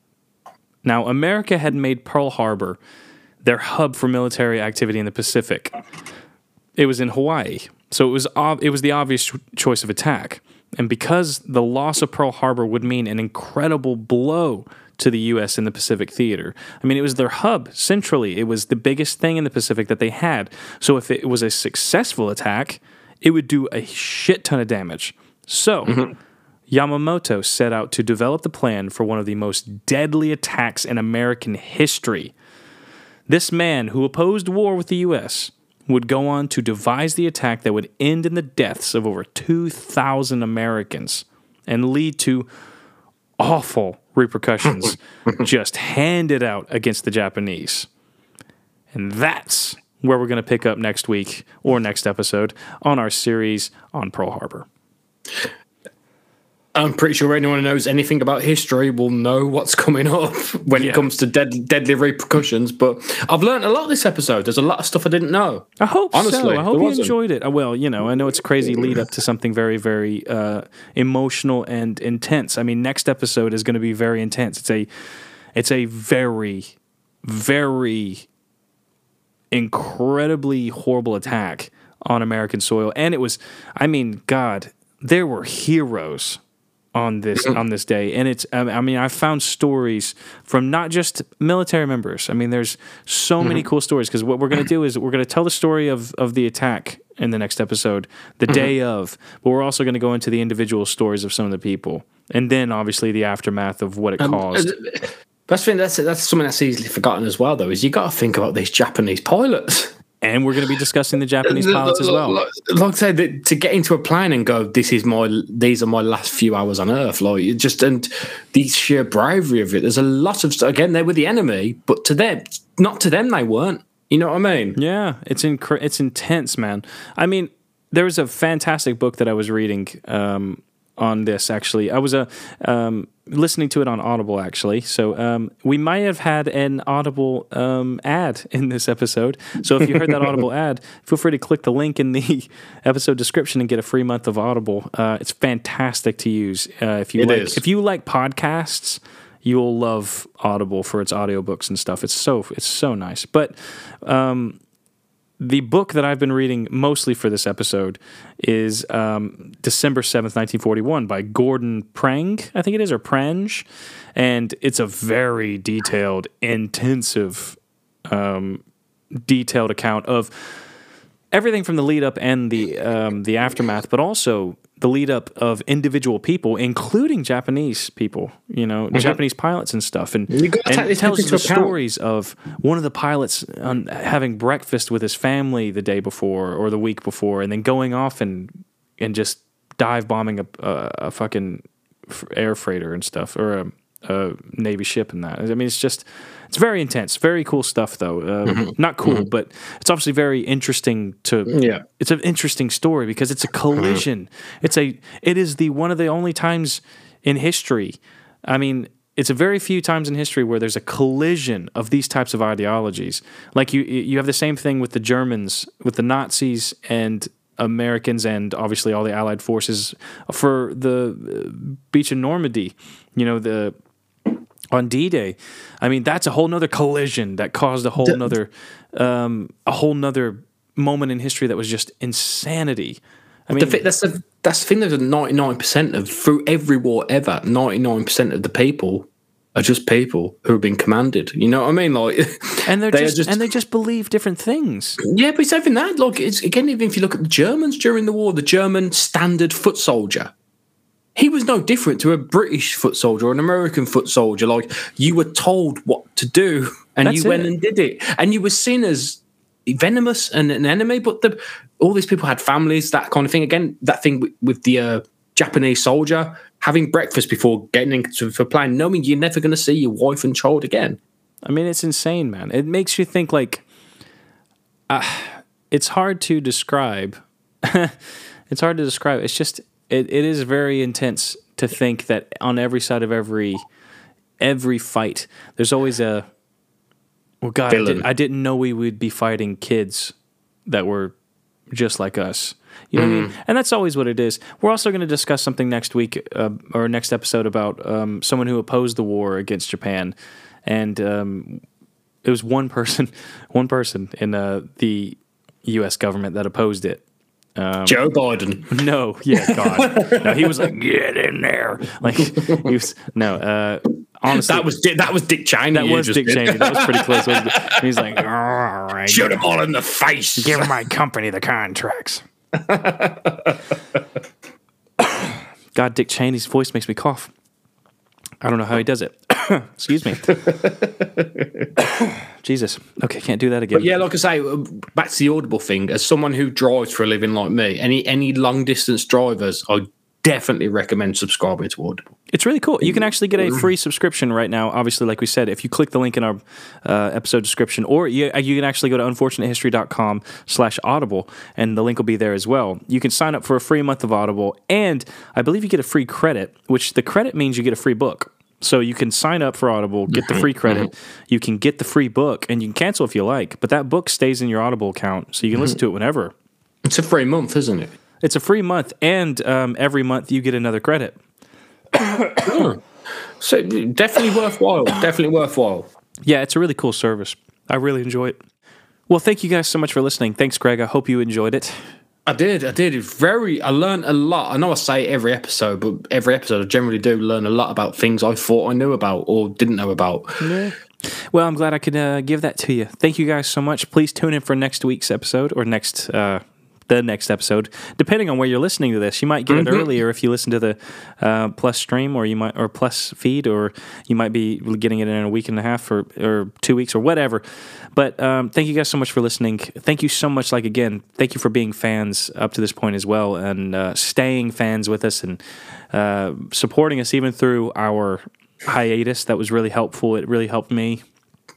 Now, America had made Pearl Harbor their hub for military activity in the Pacific. It was in Hawaii, so it was ob- it was the obvious cho- choice of attack. And because the loss of Pearl Harbor would mean an incredible blow to the U.S. in the Pacific theater, I mean, it was their hub centrally. It was the biggest thing in the Pacific that they had. So if it was a successful attack, it would do a shit ton of damage. So. Mm-hmm. Yamamoto set out to develop the plan for one of the most deadly attacks in American history. This man, who opposed war with the U.S., would go on to devise the attack that would end in the deaths of over 2,000 Americans and lead to awful repercussions *laughs* just handed out against the Japanese. And that's where we're going to pick up next week or next episode on our series on Pearl Harbor. I'm pretty sure anyone who knows anything about history will know what's coming up when Yeah. it comes to dead, deadly repercussions. But I've learned a lot this episode. There's a lot of stuff I didn't know. I hope Honestly, so. I hope you wasn't. enjoyed it. Uh, Well, you know, I know it's a crazy lead up to something very, very uh, emotional and intense. I mean, next episode is going to be very intense. It's a, it's a very, very incredibly horrible attack on American soil, and it was. I mean, God, there were heroes on this mm-hmm. on this day and it's um, i mean i found stories from not just military members i mean there's so many mm-hmm. cool stories because what we're going to do is we're going to tell the story of of the attack in the next episode the mm-hmm. day of but we're also going to go into the individual stories of some of the people and then obviously the aftermath of what it um, caused That's. That's that's something that's easily forgotten as well, though. Is you got to think about these Japanese pilots. And we're going to be discussing the japanese *laughs* pilots as well Like, like I say, that to get into a plane and go, this is my, these are my last few hours on Earth. Like you just and the sheer bravery of it. There's a lot of st- again. They were the enemy, but to them, not to them, they weren't. You know what I mean? Yeah, it's incre- it's intense, man. I mean, there was a fantastic book that I was reading um, on this. Actually, I was uh, um, listening to it on Audible. Actually, so um, we might have had an Audible um, ad *laughs* in this episode. So if you heard that Audible *laughs* ad, feel free to click the link in the *laughs* episode description and get a free month of Audible. Uh, it's fantastic to use uh, if you It like. is. If you like podcasts you'll love Audible for its audiobooks and stuff. It's so it's so nice. But um, the book that I've been reading mostly for this episode is um, December seventh, nineteen forty one, by Gordon Prang, I think it is, or Prange, and it's a very detailed, intensive, um, detailed account of everything from the lead up and the um, the aftermath, but also the lead up of individual people, including Japanese people, you know, Japanese pilots and stuff, and, and this tells the account. stories of one of the pilots on, having breakfast with his family the day before or the week before, and then going off and and just dive bombing a, a, a fucking air freighter and stuff or a, a navy ship and that. I mean, it's just it's very intense, very cool stuff though. Uh, Not cool, but it's obviously very interesting to. Yeah. it's an interesting story because it's a collision. It's a it is the one of the only times in history. I mean. It's a very few times in history where there's a collision of these types of ideologies. Like you, you have the same thing with the Germans, with the Nazis and Americans, and obviously all the Allied forces for the uh, beach in Normandy. You know the on D-Day. I mean, that's a whole nother collision that caused a whole nother, um, a whole nother moment in history that was just insanity. I mean, The that's the that's the thing. There's ninety nine percent of through every war ever. Ninety nine percent of the people are just people who have been commanded. You know what I mean? Like, *laughs* and they're they are just, and they just believe different things. yeah, but it's even that. Like, it's again, even if you look at the Germans during the war, the German standard foot soldier. He was no different to a British foot soldier or an American foot soldier. Like you were told what to do, and That's you went it. and did it, and you were seen as venomous and an enemy. But the, all these people had families, that kind of thing. Again, that thing with, with the uh, Japanese soldier having breakfast before getting into for plane, knowing you're never going to see your wife and child again. I mean, it's insane, man. It makes you think like uh, it's hard to describe. *laughs* it's hard to describe. It's just it, it is very intense to think that on every side of every every fight, there's always a Well, God, I, did, I didn't know we would be fighting kids that were just like us. You know what I mean? And that's always what it is. We're also going to discuss something next week uh, or next episode about um, someone who opposed the war against Japan, and um, it was one person, *laughs* one person in uh, the U.S. government that opposed it. Joe Biden. *laughs* No, yeah, God, no, he was like, get in there, like he was. No, uh, honestly, That was Dick, that was Dick Cheney. that was Dick did. Cheney. That was pretty close. wasn't it? *laughs* He's like, all right, Shoot them all in the face. give my company the contracts. *laughs* God, Dick Cheney's voice makes me cough. I don't know how he does it. *coughs* Excuse me. *coughs* Jesus. Okay, can't do that again. Yeah, like I say, uh, back to the Audible thing. As someone who drives for a living like me, any any long distance drivers, I definitely recommend subscribing to Audible. It's really cool. You can actually get a free subscription right now. Obviously, like we said, if you click the link in our uh, episode description, or you, uh, you can actually go to unfortunatehistory.com slash audible, and the link will be there as well. You can sign up for a free month of Audible, and I believe you get a free credit, which the credit means you get a free book. So you can sign up for Audible, get the free mm-hmm. credit, mm-hmm. you can get the free book, and you can cancel if you like, but that book stays in your Audible account, so you can listen mm-hmm. to it whenever. It's a free month, isn't it? It's a free month, and um, every month you get another credit. *coughs* So definitely worthwhile. definitely worthwhile. Yeah, it's a really cool service. I really enjoy it. Well, thank you guys so much for listening. Thanks, Greg. I hope you enjoyed it. I did. I did. Very. I learned a lot. I know I say every episode, but every episode I generally do learn a lot about things I thought I knew about or didn't know about. Well, I'm glad I could uh, give that to you. Thank you guys so much. Please tune in for next week's episode or next. Uh, the next episode, depending on where you're listening to this, you might get it earlier if you listen to the uh, Plus stream, or you might or Plus feed, or you might be getting it in a week and a half or or two weeks or whatever. But um, thank you guys so much for listening. Thank you so much. Like again, thank you for being fans up to this point as well, and uh, staying fans with us and uh, supporting us even through our hiatus. That was really helpful. It really helped me.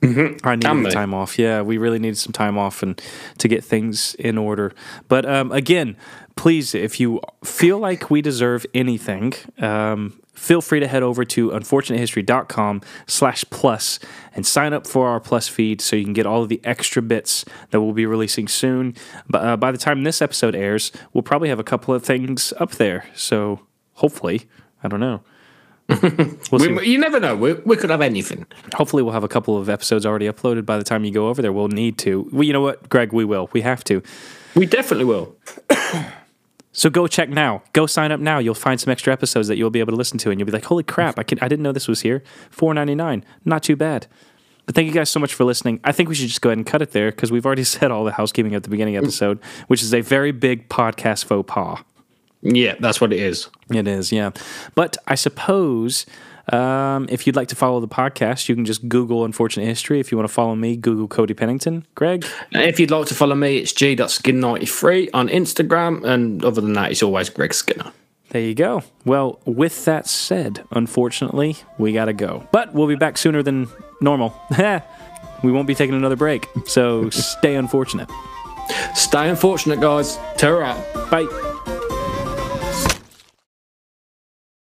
I needed Can the be. time off. Yeah, we really needed some time off and to get things in order. But um, again, please, if you feel like we deserve anything, um, feel free to head over to unfortunatehistory.com slash plus and sign up for our plus feed so you can get all of the extra bits that we'll be releasing soon. But uh, by the time this episode airs, we'll probably have a couple of things up there. So hopefully, I don't know. *laughs* We'll. We, you never know. We, we could have anything. Hopefully, we'll have a couple of episodes already uploaded by the time you go over there. We'll need to. Well, you know what, Greg? We will. We have to. We definitely will. *coughs* So go check now. Go sign up now. You'll find some extra episodes that you'll be able to listen to, and you'll be like, "Holy crap! I can, I didn't know this was here. Four ninety nine. Not too bad." But thank you guys so much for listening. I think we should just go ahead and cut it there because we've already *laughs* said all the housekeeping at the beginning episode, which is a very big podcast faux pas. Yeah, that's what it is. It is, yeah. But I suppose um, if you'd like to follow the podcast, you can just Google Unfortunate History. If you want to follow me, Google Cody Pennington. Greg, And if you'd like to follow me, it's g.skin93 on Instagram. And other than that, it's always Greg Skinner. there you go. Well, with that said, unfortunately, we got to go. But we'll be back sooner than normal. *laughs* we won't be taking another break. So *laughs* stay unfortunate. Stay unfortunate, guys. Tear out. Bye.